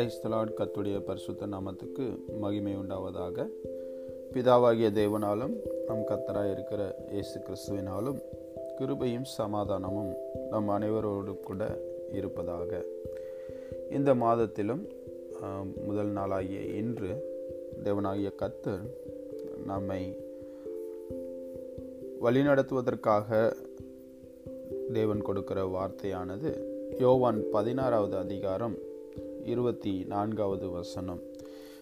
கிரைஸ்தலாட் கத்துடைய பரிசுத்த நாமத்துக்கு மகிமை உண்டாவதாக. பிதாவாகிய தேவனாலும் நம் கத்தராக இருக்கிற இயேசு கிறிஸ்துவினாலும் கிருபையும் சமாதானமும் நம் அனைவரோடு கூட இருப்பதாக. இந்த மாதத்திலும் முதல் நாளாகிய இன்று தேவனாகிய கத்தர் நம்மை வழிநடத்துவதற்காக தேவன் கொடுக்கிற வார்த்தையானது யோவான் பதினாறாவது அதிகாரம் இருபத்தி நான்காவது வசனம்.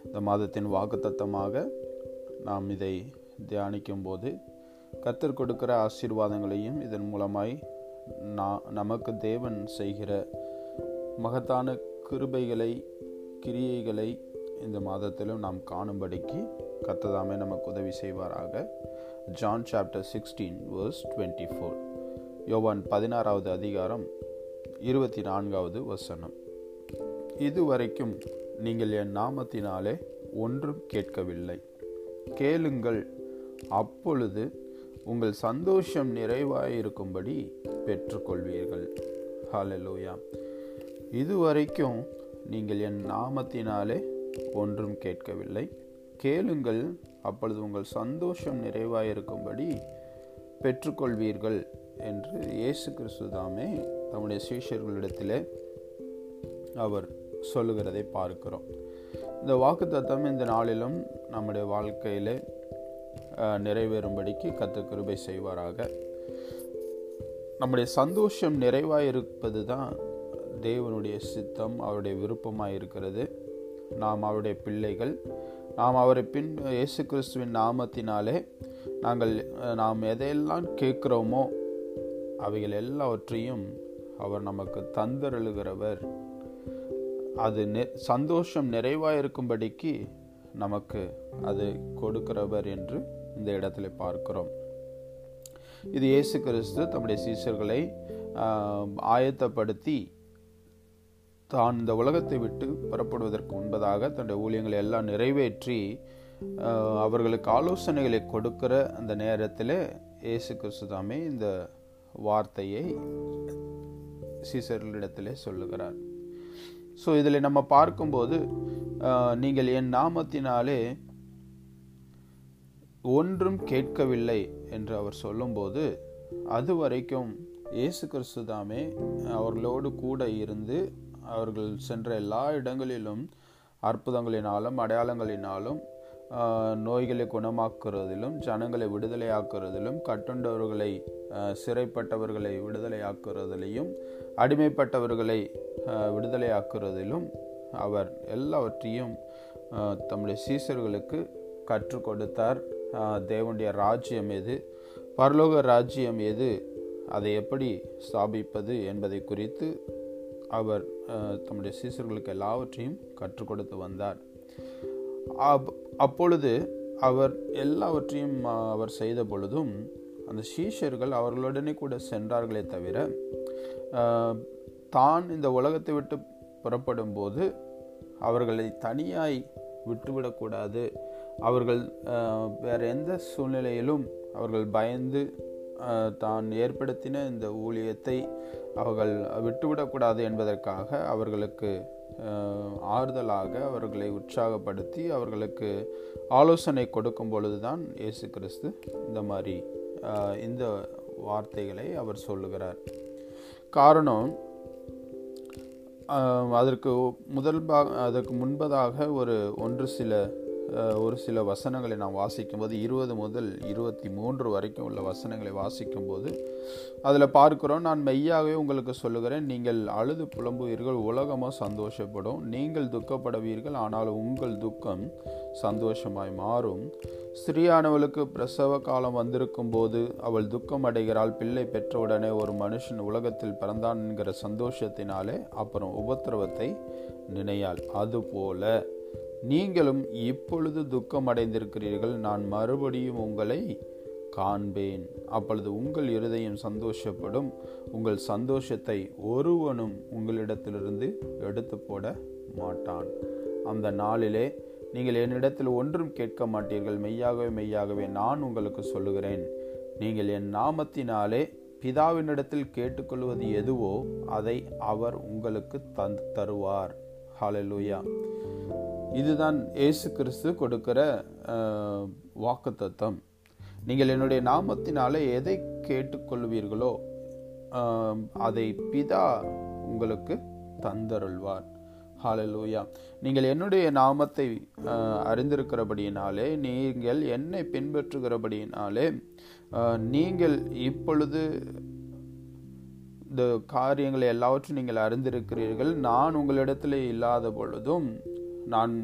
இந்த மாதத்தின் வாக்குத்தத்தமாக நாம் இதை தியானிக்கும் போது கத்தர் கொடுக்கிற ஆசீர்வாதங்களையும் இதன் மூலமாய் நமக்கு தேவன் செய்கிற மகத்தான கிருபைகளை கிரியைகளை இந்த மாதத்திலும் நாம் காணும்படிக்கு கத்ததாமே நமக்கு உதவி செய்வாராக. John chapter sixteen verse twenty four. யோவான் பதினாறாவது அதிகாரம் இருபத்தி நான்காவது வசனம். இதுவரைக்கும் நீங்கள் என் நாமத்தினாலே ஒன்றும் கேட்கவில்லை. கேளுங்கள். அப்பொழுது உங்கள் சந்தோஷம் நிறைவாயிருக்கும்படி பெற்றுக்கொள்வீர்கள். ஹாலலூயா இதுவரைக்கும் நீங்கள் என் நாமத்தினாலே ஒன்றும் கேட்கவில்லை. கேளுங்கள். அப்பொழுது உங்கள் சந்தோஷம் நிறைவாயிருக்கும்படி பெற்றுக்கொள்வீர்கள் என்று இயேசு கிறிஸ்து தாமே தம்முடைய சீஷர்களிடத்தில் அவர் சொல்லுகிறதை பார்க்கிறோம். இந்த வாக்கு தத்துவம் இந்த நாளிலும் நம்முடைய வாழ்க்கையிலே நிறைவேறும்படிக்கு கத்து கிருபை செய்வாராக. நம்முடைய சந்தோஷம் நிறைவாக இருப்பது தான் தேவனுடைய சித்தம் அவருடைய விருப்பமாக இருக்கிறது நாம் அவருடைய பிள்ளைகள் நாம் அவரை பின் இயேசு கிறிஸ்துவின் நாமத்தினாலே நாங்கள் நாம் எதையெல்லாம் கேட்குறோமோ அவைகள் எல்லாவற்றையும் அவர் நமக்கு தந்தருளுகிறவர். அது நெ சந்தோஷம் நிறைவாக இருக்கும்படிக்கு நமக்கு அது கொடுக்கிறவர் என்று இந்த இடத்துல பார்க்கிறோம். இது இயேசு கிறிஸ்து தம்முடைய சீசர்களை ஆயத்தப்படுத்தி தான் இந்த உலகத்தை விட்டு புறப்படுவதற்கு முன்பதாக தன்னுடைய ஊழியங்களை எல்லாம் நிறைவேற்றி அவர்களுக்கு ஆலோசனைகளை கொடுக்கிற அந்த நேரத்தில் இயேசு கிறிஸ்து தாமே இந்த வார்த்தையை சீசர்களிடத்திலே சொல்லுகிறார். ஸோ இதில் நம்ம பார்க்கும்போது நீங்கள் என் நாமத்தினாலே ஒன்றும் கேட்கவில்லை என்று அவர் சொல்லும்போது அது வரைக்கும் இயேசு கிறிஸ்து தாமே அவர்களோடு கூட இருந்து அவர்கள் சென்ற எல்லா இடங்களிலும் அற்புதங்களினாலும் அடையாளங்களினாலும் நோய்களை குணமாக்குறதிலும் ஜனங்களை விடுதலையாக்குறதிலும் கட்டுண்டவர்களை சிறைப்பட்டவர்களை விடுதலையாக்குறதிலையும் அடிமைப்பட்டவர்களை விடுதலையாக்குறதிலும் அவர் எல்லாவற்றையும் தம்முடைய சீசர்களுக்கு கற்றுக் கொடுத்தார். தேவனுடைய ராஜ்யம் எது பரலோக ராஜ்யம் எது அதை எப்படி ஸ்தாபிப்பது என்பதை குறித்து அவர் தம்முடைய சீசர்களுக்கு எல்லாவற்றையும் கற்றுக் கொடுத்து வந்தார். அப்பொழுது அவர் எல்லாவற்றையும் அவர் செய்த பொழுதும் அந்த சீஷர்கள் அவர்களுடனே கூட சென்றார்களே தவிர தான் இந்த உலகத்தை விட்டு புறப்படும் போது அவர்களை தனியாய் விட்டுவிடக்கூடாது அவர்கள் வேற எந்த சூழ்நிலையிலும் அவர்கள் பயந்து தான் ஏற்படுத்தின இந்த ஊழியத்தை அவர்கள் விட்டுவிடக்கூடாது என்பதற்காக அவர்களுக்கு ஆறுதலாக அவர்களை உற்சாகப்படுத்தி அவர்களுக்கு ஆலோசனை கொடுக்கும் பொழுதுதான் இயேசு கிறிஸ்து இந்த மாதிரி இந்த வார்த்தைகளை அவர் சொல்லுகிறார். காரணம் அதற்கு முதல் பா அதற்கு முன்பதாக ஒரு ஒன்று சில ஒரு சில வசனங்களை நாம் வாசிக்கும்போது இருபது முதல் இருபத்தி மூன்று வரைக்கும் உள்ள வசனங்களை வாசிக்கும்போது அதில் பார்க்கிறோம் நான் மெய்யாகவே உங்களுக்கு சொல்லுகிறேன் நீங்கள் அழுது புலம்புவீர்கள் உலகமோ சந்தோஷப்படும். நீங்கள் துக்கப்படுவீர்கள் ஆனால் உங்கள் துக்கம் சந்தோஷமாய் மாறும். ஸ்திரீயானவளுக்கு பிரசவ காலம் வந்திருக்கும் போது அவள் துக்கம் அடைகிறாள். பிள்ளை பெற்றவுடனே ஒரு மனுஷன் உலகத்தில் பிறந்தான் என்கிற சந்தோஷத்தினாலே அப்புறம் உபத்திரவத்தை நினையாள். அதுபோல நீங்களும் இப்பொழுது துக்கம் அடைந்திருக்கிறீர்கள் நான் மறுபடியும் உங்களை காண்பேன். அப்பொழுது உங்கள் இருதயம் சந்தோஷப்படும். உங்கள் சந்தோஷத்தை ஒருவனும் உங்களிடத்திலிருந்து எடுத்து போட மாட்டான். அந்த நாளிலே நீங்கள் என்னிடத்தில் ஒன்றும் கேட்க மாட்டீர்கள். மெய்யாகவே மெய்யாகவே நான் உங்களுக்கு சொல்லுகிறேன். நீங்கள் என் நாமத்தினாலே பிதாவினிடத்தில் கேட்டுக்கொள்வது எதுவோ அதை அவர் உங்களுக்கு தந்து தருவார். ஹalleluya. இதுதான் இயேசு கிறிஸ்து கொடுக்கிற வாக்குத்தத்தம். நீங்கள் என்னுடைய நாமத்தினால எதை கேட்டுக்கொள்வீர்களோ அதை பிதா உங்களுக்கு தந்தருள்வார். ஹாலலூயா நீங்கள் என்னுடைய நாமத்தை அறிந்திருக்கிறபடியினாலே நீங்கள் என்னை பின்பற்றுகிறபடியினாலே நீங்கள் இப்பொழுது இந்த காரியங்களை எல்லாவற்றையும் நீங்கள் அறிந்திருக்கிறீர்கள். நான் உங்களிடத்தில் இல்லாத பொழுதும் நான்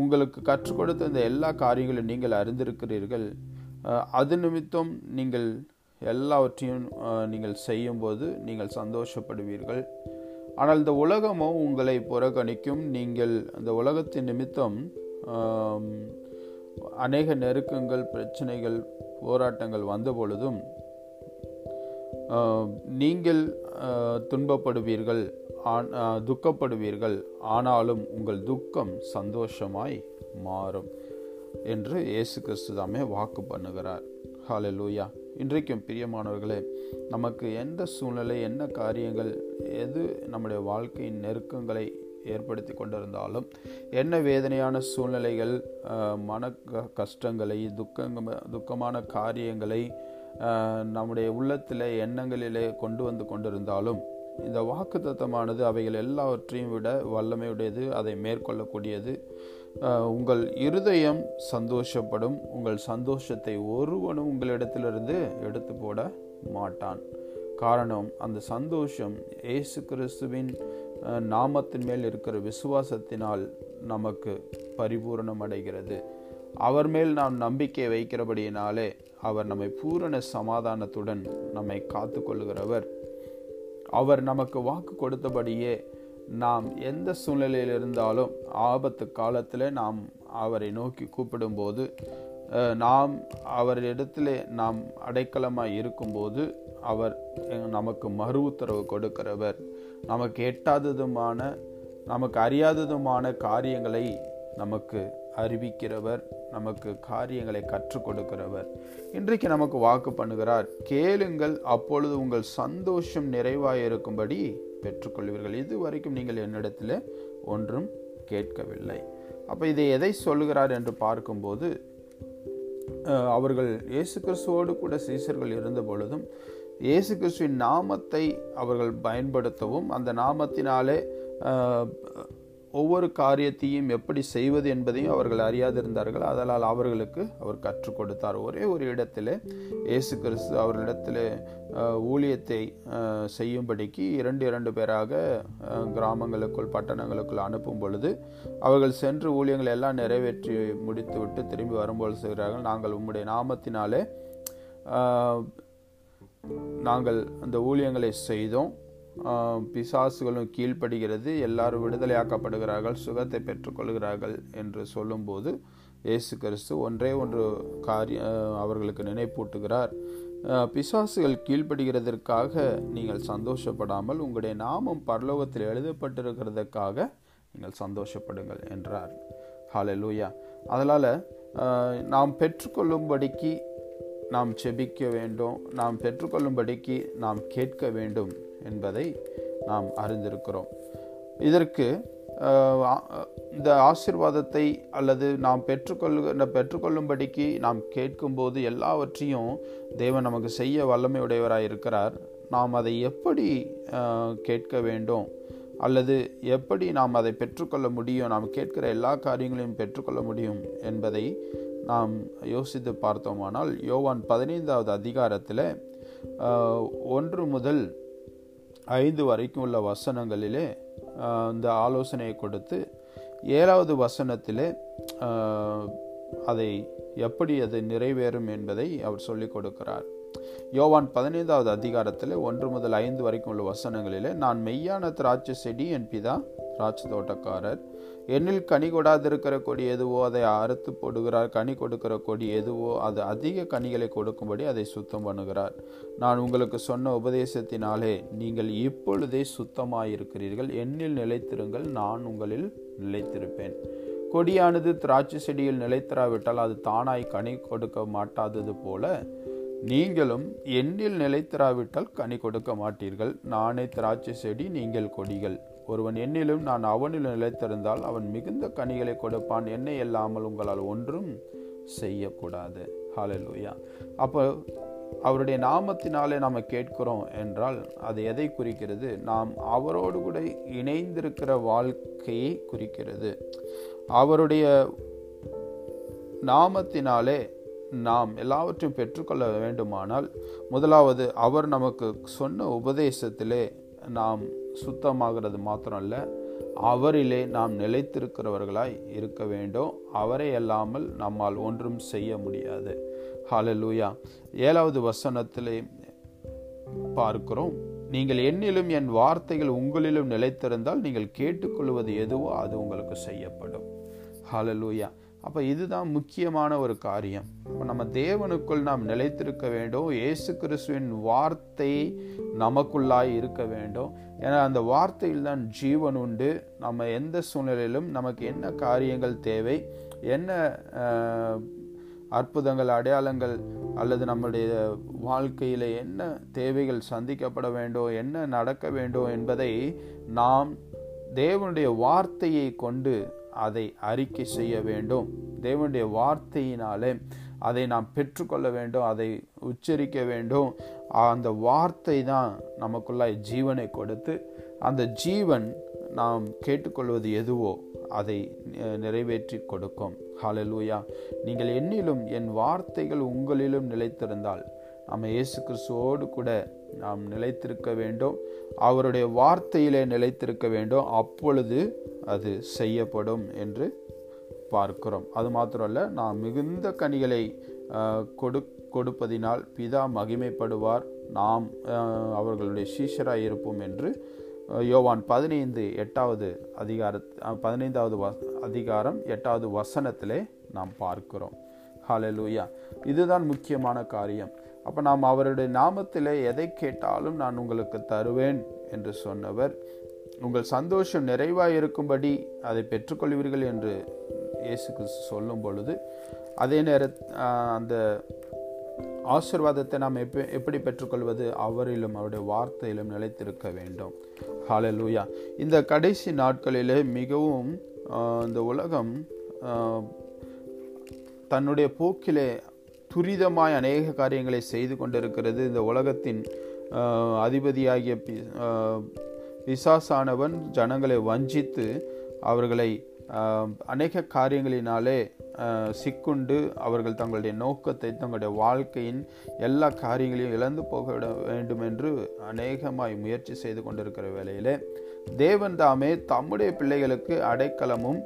உங்களுக்கு கற்றுக் கொடுத்த இந்த எல்லா காரியங்களும் நீங்கள் அறிந்திருக்கிறீர்கள். அது நிமித்தம் நீங்கள் எல்லாவற்றையும் நீங்கள் செய்யும்போது நீங்கள் சந்தோஷப்படுவீர்கள். ஆனால் இந்த உலகமோ உங்களை புறக்கணிக்கும். நீங்கள் அந்த உலகத்தின் நிமித்தம் அநேக நெருக்கங்கள் பிரச்சனைகள் போராட்டங்கள் வந்த பொழுதும் நீங்கள் துன்பப்படுவீர்கள். துக்கப்படுவீர்கள். ஆனாலும் உங்கள் துக்கம் சந்தோஷமாய் மாறும் என்று இயேசு கிறிஸ்து தாமே வாக்கு பண்ணுகிறார். ஹாலே லூயா இன்றைக்கும் பிரியமானவர்களே நமக்கு எந்த சூழ்நிலை என்ன காரியங்கள் எது நம்முடைய வாழ்க்கையின் நெருக்கங்களை ஏற்படுத்தி கொண்டிருந்தாலும் என்ன வேதனையான சூழ்நிலைகள் மன க- கஷ்டங்களை துக்கங்க துக்கமான காரியங்களை நம்முடைய உள்ளத்தில் எண்ணங்களிலே கொண்டு வந்து கொண்டிருந்தாலும் இந்த வாக்குத்தத்தமானது அவைகள் எல்லாவற்றையும் விட வல்லமையுடையது அதை மேற்கொள்ளக்கூடியது. உங்கள் இருதயம் சந்தோஷப்படும் உங்கள் சந்தோஷத்தை ஒருவனும் உங்களிடத்திலிருந்து எடுத்து போட மாட்டான். காரணம் அந்த சந்தோஷம் இயேசு கிறிஸ்துவின் நாமத்தின் மேல் இருக்கிற விசுவாசத்தினால் நமக்கு பரிபூரணம் அடைகிறது அவர் மேல் நாம் நம்பிக்கை வைக்கிறபடியினாலே அவர் நம்மை பூரண சமாதானத்துடன் நம்மை காத்து கொள்கிறவர் அவர் நமக்கு வாக்கு கொடுத்தபடியே நாம் எந்த சூழ்நிலையில் இருந்தாலும் ஆபத்து காலத்தில் நாம் அவரை நோக்கி கூப்பிடும்போது நாம் அவரிடத்திலே நாம் அடைக்கலமாக இருக்கும்போது அவர் நமக்கு மறு உத்தரவு கொடுக்கிறவர். நமக்கு எட்டாததுமான நமக்கு அறியாததுமான காரியங்களை நமக்கு அறிவிக்கிறவர் நமக்கு காரியங்களை கற்றுக் கொடுக்கிறவர் இன்றைக்கு நமக்கு வாக்கு பண்ணுகிறார் கேளுங்கள் அப்பொழுது உங்கள் சந்தோஷம் நிறைவாயிருக்கும்படி பெற்றுக்கொள்வீர்கள். இதுவரைக்கும் நீங்கள் என்னிடத்தில் ஒன்றும் கேட்கவில்லை. அப்போ இதை எதை சொல்லுகிறார் என்று பார்க்கும்போது அவர்கள் இயேசு கிறிஸ்துவோடு கூட சீசர்கள் இருந்த பொழுதும் இயேசு கிறிஸ்துவின் நாமத்தை அவர்கள் பயன்படுத்தவும் அந்த நாமத்தினாலே ஒவ்வொரு காரியத்தையும் எப்படி செய்வது என்பதையும் அவர்கள் அறியாதிருந்தார்கள். அதனால் அவர்களுக்கு அவர் கற்றுக் கொடுத்தார். ஒரே ஒரு இடத்திலே இயேசு கிறிஸ்து அவர்களிடத்தில் ஊழியத்தை செய்யும்படிக்கு இரண்டு இரண்டு பேராக கிராமங்களுக்குள் பட்டணங்களுக்குள் அனுப்பும் பொழுது அவர்கள் சென்று ஊழியங்களை எல்லாம் நிறைவேற்றி முடித்துவிட்டு திரும்பி வரும்போது செய்கிறார்கள் நாங்கள் உம்முடைய நாமத்தினாலே நாங்கள் அந்த ஊழியங்களை செய்தோம். பிசாசுகளும் கீழ்ப்படுகிறது. எல்லாரும் விடுதலையாக்கப்படுகிறார்கள் சுகத்தை பெற்றுக்கொள்கிறார்கள் என்று சொல்லும்போது இயேசு கிறிஸ்து ஒன்றே ஒன்று காரிய அவர்களுக்கு நினைப்பூட்டுகிறார். பிசாசுகள் கீழ்ப்படுகிறதற்காக நீங்கள் சந்தோஷப்படாமல் உங்களுடைய நாமம் பரலோகத்தில் எழுதப்பட்டிருக்கிறதுக்காக நீங்கள் சந்தோஷப்படுங்கள் என்றார். ஹாலலூயா அதனால் நாம் பெற்றுக்கொள்ளும்படிக்கு நாம் செபிக்க வேண்டும். நாம் பெற்றுக்கொள்ளும்படிக்கு நாம் கேட்க வேண்டும். என்பதை நாம் அறிந்திருக்கிறோம். இதற்கு இந்த ஆசிர்வாதத்தை அல்லது நாம் பெற்றுக்கொள்கிற பெற்றுக்கொள்ளும்படிக்கு நாம் கேட்கும்போது எல்லாவற்றையும் தேவன் நமக்கு செய்ய வல்லமையுடையவராக இருக்கிறார். நாம் அதை எப்படி கேட்க வேண்டும்? அல்லது எப்படி நாம் அதை பெற்றுக்கொள்ள முடியும்? நாம் கேட்கிற எல்லா காரியங்களையும் பெற்றுக்கொள்ள முடியும் என்பதை நாம் யோசித்து பார்த்தோமானால் யோவான் பதினைந்தாவது அதிகாரத்தில் ஒன்று முதல் ஐந்து வரைக்கும் உள்ள வசனங்களிலே இந்த ஆலோசனையை கொடுத்து ஏழாவது வசனத்திலே அதை எப்படி அது நிறைவேறும் என்பதை அவர் சொல்லிக் கொடுக்கிறார். யோவான் பதினைந்தாவது அதிகாரத்தில் ஒன்று முதல் ஐந்து வரைக்கும் உள்ள வசனங்களிலே நான் மெய்யான திராட்சை செடி என் பிதா திராட்சை தோட்டக்காரர். என்னில் கனி கொடாதிருக்கிற கொடி எதுவோ அதை அறுத்து போடுகிறார். கனி கொடுக்கிற கொடி எதுவோ அது அதிக கனிகளை கொடுக்கும்படி அதை சுத்தம் பண்ணுகிறார். நான் உங்களுக்கு சொன்ன உபதேசத்தினாலே நீங்கள் இப்பொழுதே சுத்தமாயிருக்கிறீர்கள். என்னில் நிலைத்திருங்கள் நான் உங்களில் நிலைத்திருப்பேன். கொடியானது திராட்சை செடியில் நிலைத்திராவிட்டால் அது தானாய் கனி கொடுக்க மாட்டாதது போல நீங்களும் என்னில் நிலைத்திராவிட்டால் கனி கொடுக்க மாட்டீர்கள். நானே திராட்சை செடி நீங்கள் கொடிகள். ஒருவன் என்னிலும் நான் அவனிலும் நிலைத்திருந்தால் அவன் மிகுந்த கனிகளை கொடுப்பான். என்னை இல்லாமல் உங்களால் ஒன்றும் செய்யக்கூடாது. ஹாலலூயா அப்போ அவருடைய நாமத்தினாலே நாம் கேட்கிறோம் என்றால் அது எதை குறிக்கிறது? நாம் அவரோடு கூட இணைந்திருக்கிற வாழ்க்கையை குறிக்கிறது. அவருடைய நாமத்தினாலே நாம் எல்லாவற்றையும் பெற்றுக்கொள்ள வேண்டுமானால் முதலாவது அவர் நமக்கு சொன்ன உபதேசத்திலே நாம் சுத்தமாகிறது மாத்திரம் இல்லை அவரிலே நாம் நிலைத்திருக்கிறவர்களாய் இருக்க வேண்டும். அவரை அல்லாமல் நம்மால் ஒன்றும் செய்ய முடியாது. ஹாலலூயா ஏழாவது வசனத்திலே பார்க்கிறோம். நீங்கள் என்னிலும் என் வார்த்தைகள் உங்களிலும் நிலைத்திருந்தால் நீங்கள் கேட்டுக்கொள்வது எதுவோ அது உங்களுக்கு செய்யப்படும். ஹாலலூயா அப்போ இதுதான் முக்கியமான ஒரு காரியம். இப்போ நம்ம தேவனுக்குள் நாம் நிலைத்திருக்க வேண்டும். இயேசு கிறிஸ்துவின் வார்த்தை நமக்குள்ளாய் இருக்க வேண்டும். ஏன்னா அந்த வார்த்தையில் தான் ஜீவன் உண்டு. நம்ம எந்த சூழ்நிலையிலும் நமக்கு என்ன காரியங்கள் தேவை என்ன அற்புதங்கள் அடையாளங்கள் அல்லது நம்முடைய வாழ்க்கையில் என்ன தேவைகள் சந்திக்கப்பட வேண்டும் என்ன நடக்க வேண்டும் என்பதை நாம் தேவனுடைய வார்த்தையை கொண்டு அதை அறிக்கை செய்ய வேண்டும். தேவனுடைய வார்த்தையினாலே அதை நாம் பெற்றுக்கொள்ள வேண்டும் அதை உச்சரிக்க வேண்டும். அந்த வார்த்தை தான் நமக்குள்ளாய் ஜீவனை கொடுத்து அந்த ஜீவன் நாம் கேட்டுக்கொள்வது எதுவோ அதை நிறைவேற்றி கொடுக்கும். ஹாலலூயா நீங்கள் என்னிலும் என் வார்த்தைகள் உங்களிலும் நிலைத்திருந்தால் நம்ம இயேசு கிறிஸ்துவோடு கூட நாம் நிலைத்திருக்க வேண்டும். அவருடைய வார்த்தையிலே நிலைத்திருக்க வேண்டும். அப்பொழுது அது செய்யப்படும் என்று பார்க்கிறோம். அது மாத்திரம் அல்ல நாம் மிகுந்த கனிகளை கொடு கொடுப்பதினால் பிதா மகிமைப்படுவார். நாம் அவர்களுடைய சீஷராக இருப்போம் என்று யோவான் பதினைந்து எட்டாவது அதிகார பதினைந்தாவது வ அதிகாரம் எட்டாவது வசனத்திலே நாம் பார்க்கிறோம். ஹalleluya. இதுதான் முக்கியமான காரியம். அப்போ நாம் அவருடைய நாமத்தில் எதை கேட்டாலும் நான் உங்களுக்கு தருவேன் என்று சொன்னவர் உங்கள் சந்தோஷம் நிறைவாக இருக்கும்படி அதை பெற்றுக்கொள்வீர்கள் என்று இயேசு சொல்லும் பொழுது அதே நேர அந்த ஆசிர்வாதத்தை நாம் எப்ப எப்படி பெற்றுக்கொள்வது? அவரிலும் அவருடைய வார்த்தையிலும் நிலைத்திருக்க வேண்டும். ஹாலலூயா இந்த கடைசி நாட்களிலே மிகவும் இந்த உலகம் தன்னுடைய போக்கிலே துரிதமாய் அநேக காரியங்களை செய்து கொண்டிருக்கிறது. இந்த உலகத்தின் அதிபதியாகிய பிசாசானவன் ஜனங்களை வஞ்சித்து அவர்களை அநேக காரியங்களினாலே சிக்குண்டு அவர்கள் தங்களுடைய நோக்கத்தை தங்களுடைய வாழ்க்கையின் எல்லா காரியங்களையும் இழந்து போக வேண்டும் என்று அநேகமாய் முயற்சி செய்து கொண்டிருக்கிற வேளையிலே தேவன் தாமே தம்முடைய பிள்ளைகளுக்கு அடைக்கலமும்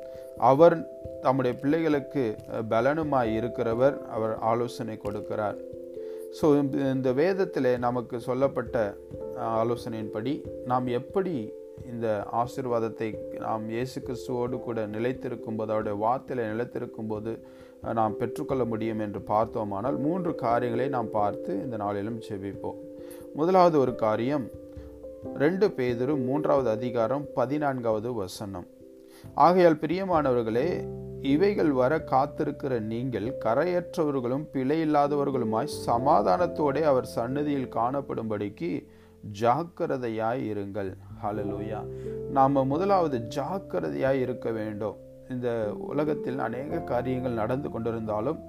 அவர் தம்முடைய பிள்ளைகளுக்கு பலனுமாய் இருக்கிறவர் அவர் ஆலோசனை கொடுக்கிறார். ஸோ இந்த வேதத்தில் நமக்கு சொல்லப்பட்ட ஆலோசனையின்படி நாம் எப்படி இந்த ஆசிர்வாதத்தை நாம் இயேசு கிறிஸ்துவோடு கூட நிலைத்திருக்கும் போது அவருடைய வார்த்தையில் நிலைத்திருக்கும் போது நாம் பெற்றுக்கொள்ள முடியும் என்று பார்த்தோமானால் மூன்று காரியங்களை நாம் பார்த்து இந்த நாளிலும் செவிப்போம் முதலாவது ஒரு காரியம் ரெண்டு பேதரும் மூன்றாவது அதிகாரம் பதினான்காவது வசனம். ஆகையால் பிரியமானவர்களே இவைகள் வர காத்திருக்கிற நீங்கள் கரையற்றவர்களும் பிழை இல்லாதவர்களுமாய் சமாதானத்தோடே அவர் சன்னதியில் காணப்படும்படிக்கு ஜாக்கிரதையாய் இருங்கள். ஹலலூயா நாம் முதலாவது ஜாக்கிரதையாய் இருக்க வேண்டும். இந்த உலகத்தில் அநேக காரியங்கள் நடந்து கொண்டிருந்தாலும்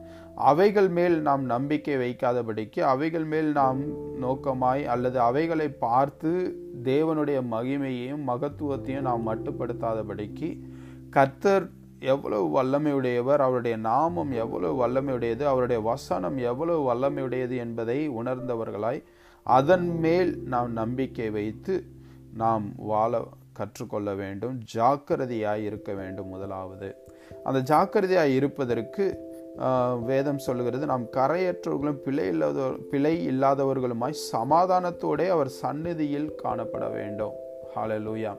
அவைகள் மேல் நாம் நம்பிக்கை வைக்காதபடிக்கு அவைகள் மேல் நாம் நோக்கமாய் அல்லது அவைகளை பார்த்து தேவனுடைய மகிமையையும் மகத்துவத்தையும் நாம் மட்டுப்படுத்தாதபடிக்கு கர்த்தர் எவ்வளவு வல்லமையுடையவர் அவருடைய நாமம் எவ்வளவு வல்லமையுடையது அவருடைய வசனம் எவ்வளவு வல்லமையுடையது என்பதை உணர்ந்தவர்களாய் அதன் மேல் நாம் நம்பிக்கை வைத்து நாம் வாழ கற்றுக்கொள்ள வேண்டும். ஜாக்கிரதையாய் இருக்க வேண்டும் முதலாவது. அந்த ஜாக்கிரதையாய் இருப்பதற்கு வேதம் சொல்லுகிறது நாம் கரையற்றவர்களும் பிழை இல்லாத பிழை இல்லாதவர்களுமாய் சமாதானத்தோடே அவர் சந்நிதியில் காணப்பட வேண்டும். ஹாலலூயா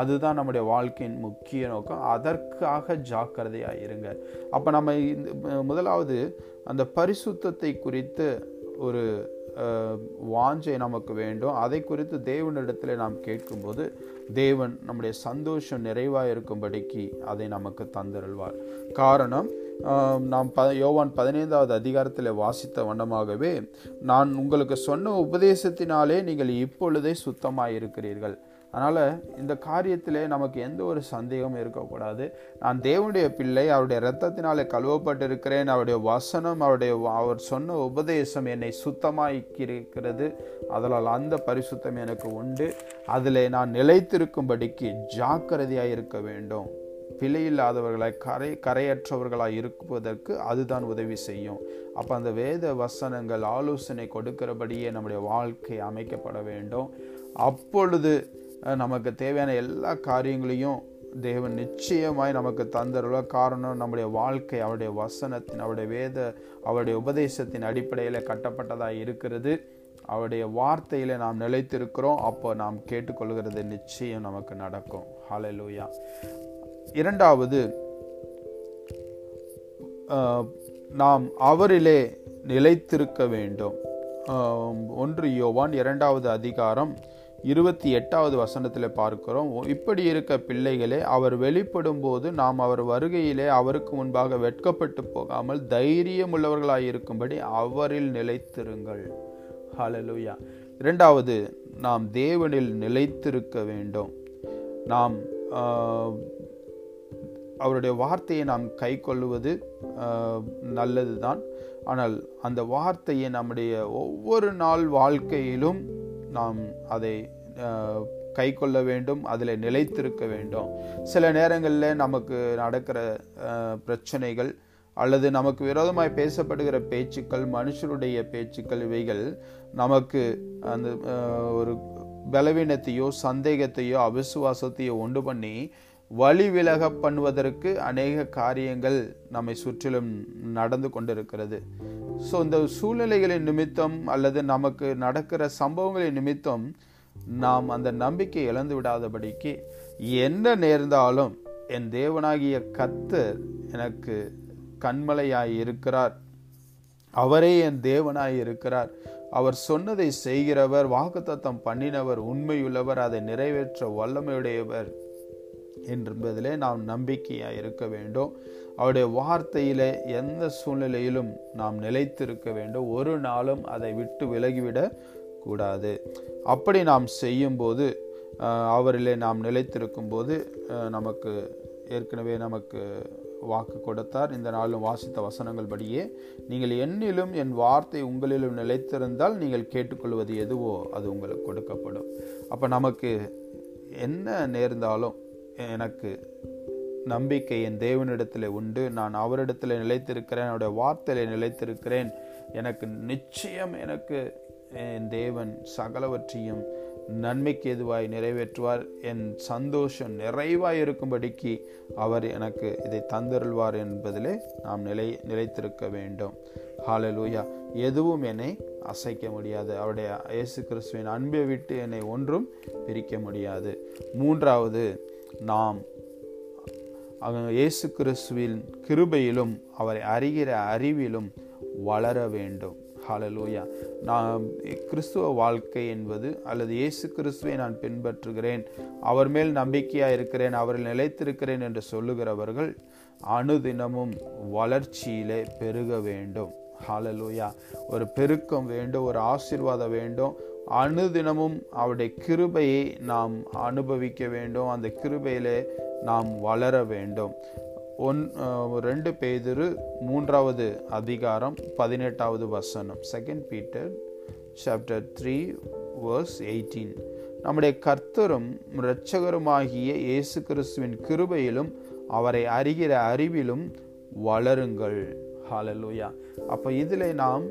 அதுதான் நம்முடைய வாழ்க்கையின் முக்கிய நோக்கம். அதற்காக ஜாக்கிரதையாக இருங்க. அப்போ நம்ம இந்த முதலாவது அந்த பரிசுத்தத்தை குறித்து ஒரு வாஞ்சை நமக்கு வேண்டும். அதை குறித்து தேவனிடத்தில் நாம் கேட்கும்போது தேவன் நம்முடைய சந்தோஷம் நிறைவாக இருக்கும்படிக்கு அதை நமக்கு தந்திருவார் காரணம் நாம் ப யோவான் பதினைந்தாவது அதிகாரத்தில் வாசித்த வண்ணமாகவே நான் உங்களுக்கு சொன்ன உபதேசத்தினாலே நீங்கள் இப்பொழுதே சுத்தமாக இருக்கிறீர்கள் அதனால் இந்த காரியத்திலே நமக்கு எந்த ஒரு சந்தேகமும் இருக்கக்கூடாது. நான் தேவனுடைய பிள்ளை அவருடைய இரத்தத்தினாலே கழுவப்பட்டிருக்கிறேன் அவருடைய வசனம் அவருடைய அவர் சொன்ன உபதேசம் என்னை சுத்தமாக்கியிருக்கிறது. அதனால் அந்த பரிசுத்தம் எனக்கு உண்டு. அதில் நான் நிலைத்திருக்கும்படிக்கு ஜாக்கிரதையாக இருக்க வேண்டும். பிழையில்லாதவர்களை கரை கரையற்றவர்களாக இருப்பதற்கு அதுதான் உதவி செய்யும். அப்போ அந்த வேத வசனங்கள் ஆலோசனை கொடுக்கிறபடியே நம்முடைய வாழ்க்கை அமைக்கப்பட வேண்டும். அப்பொழுது நமக்கு தேவையான எல்லா காரியங்களையும் தேவன் நிச்சயமாய் நமக்கு தந்தருள காரணம். நம்முடைய வாழ்க்கை அவருடைய வசனத்தின் அவருடைய வேத அவருடைய உபதேசத்தின் அடிப்படையில் கட்டப்பட்டதாக இருக்கிறது. அவருடைய வார்த்தையில் நாம் நிலைத்திருக்கிறோம். அப்போ நாம் கேட்டுக்கொள்கிறது நிச்சயம் நமக்கு நடக்கும். ஹலலூயா இரண்டாவது நாம் அவரிலே நிலைத்திருக்க வேண்டும். ஒன்று யோவான் இரண்டாவது அதிகாரம் இருபத்தி எட்டாவது வசனத்தில் பார்க்கிறோம் இப்படி இருக்க பிள்ளைகளே அவர் வெளிப்படும் போது நாம் அவர் வருகையிலே அவருக்கு முன்பாக வெட்கப்பட்டு போகாமல் தைரியம் உள்ளவர்களாக இருக்கும்படி அவரில் நிலைத்திருங்கள். ஹலலுயா இரண்டாவது நாம் தேவனில் நிலைத்திருக்க வேண்டும். நாம் அவருடைய வார்த்தையை நாம் கை கொள்ளுவது நல்லது தான் ஆனால் அந்த வார்த்தையை நம்முடைய ஒவ்வொரு நாள் வாழ்க்கையிலும் நாம் அதை கை கொள்ள வேண்டும் அதில் நிலைத்திருக்க வேண்டும். சில நேரங்களில் நமக்கு நடக்கிற பிரச்சனைகள் அல்லது நமக்கு விரோதமாய் பேசப்படுகிற பேச்சுக்கள் மனுஷருடைய பேச்சுக்கள் இவைகள் நமக்கு அந்த ஒரு பலவீனத்தையோ சந்தேகத்தையோ அவிசுவாசத்தையோ உண்டு பண்ணி வழி விலக பண்ணுவதற்கு அநேக காரியங்கள் நம்மை சுற்றிலும் நடந்து கொண்டிருக்கிறது. ஸோ இந்த சூழ்நிலைகளின் நிமித்தம் அல்லது நமக்கு நடக்கிற சம்பவங்களின் நிமித்தம் நாம் அந்த நம்பிக்கை இழந்து விடாதபடிக்கு என்ன நேர்ந்தாலும் என் தேவனாகிய கத்தர் எனக்கு கண்மலையாய் இருக்கிறார். அவரே என் தேவனாய் இருக்கிறார். அவர் சொன்னதை செய்கிறவர் வாக்குத்தத்தம் பண்ணினவர் உண்மையுள்ளவர் அதை நிறைவேற்ற வல்லமையுடையவர். என்பதிலே நாம் நம்பிக்கையாக இருக்க வேண்டும். அவருடைய வார்த்தையிலே எந்த சூழ்நிலையிலும் நாம் நிலைத்திருக்க வேண்டும். ஒரு நாளும் அதை விட்டு விலகிவிட கூடாது. அப்படி நாம் செய்யும்போது அவரிலே நாம் நிலைத்திருக்கும் போது நமக்கு ஏற்கனவே நமக்கு வாக்கு கொடுத்தார். இந்த நாளும் வாசித்த வசனங்கள் படியே நீங்கள் என்னிலும் என் வார்த்தை உங்களிலும் நிலைத்திருந்தால் நீங்கள் கேட்டுக்கொள்வது எதுவோ அது உங்களுக்கு கொடுக்கப்படும். அப்போ நமக்கு என்ன நேர்ந்தாலும் எனக்கு நம்பிக்கை என் தேவனிடத்தில் உண்டு. நான் அவரிடத்தில் நிலைத்திருக்கிறேன் அவருடைய வார்த்தையில் நிலைத்திருக்கிறேன். எனக்கு நிச்சயம் எனக்கு என் தேவன் சகலவற்றையும் நன்மைக்கு எதுவாய் நிறைவேற்றுவார். என் சந்தோஷம் நிறைவாய் இருக்கும்படிக்கு அவர் எனக்கு இதை தந்தருள்வார் என்பதிலே நாம் நிலை நிலைத்திருக்க வேண்டும். ஹாலலூயா எதுவும் என்னை அசைக்க முடியாது. அவருடைய இயேசு கிறிஸ்துவின் அன்பை விட்டு என்னை ஒன்றும் பிரிக்க முடியாது. மூன்றாவது நாம் இயேசு கிறிஸ்துவின் கிருபையிலும் அவரை அறிகிற அறிவிலும் வளர வேண்டும். ஹாலலூயா நான் கிறிஸ்துவ வாழ்க்கை என்பது அல்லது இயேசு கிறிஸ்துவை நான் பின்பற்றுகிறேன் அவர் மேல் நம்பிக்கையாக இருக்கிறேன் அவரில் நிலைத்திருக்கிறேன் என்று சொல்லுகிறவர்கள் அணுதினமும் வளர்ச்சியிலே பெருக வேண்டும். ஹாலலூயா ஒரு பெருக்கம் வேண்டும் ஒரு ஆசிர்வாதம் வேண்டும் அணுதினமும் அவருடைய கிருபையை நாம் அனுபவிக்க வேண்டும். அந்த கிருபையிலே நாம் வளர வேண்டும். ஒன் ரெண்டு பேதிரு மூன்றாவது அதிகாரம் பதினெட்டாவது வசனம். Second Peter chapter three verse eighteen நம்முடைய கர்த்தரும் இரட்சகருமாகிய இயேசு கிறிஸ்துவின் கிருபையிலும் அவரை அறிகிற அறிவிலும் வளருங்கள். ஹாலலூயா அப்போ இதில் நாம்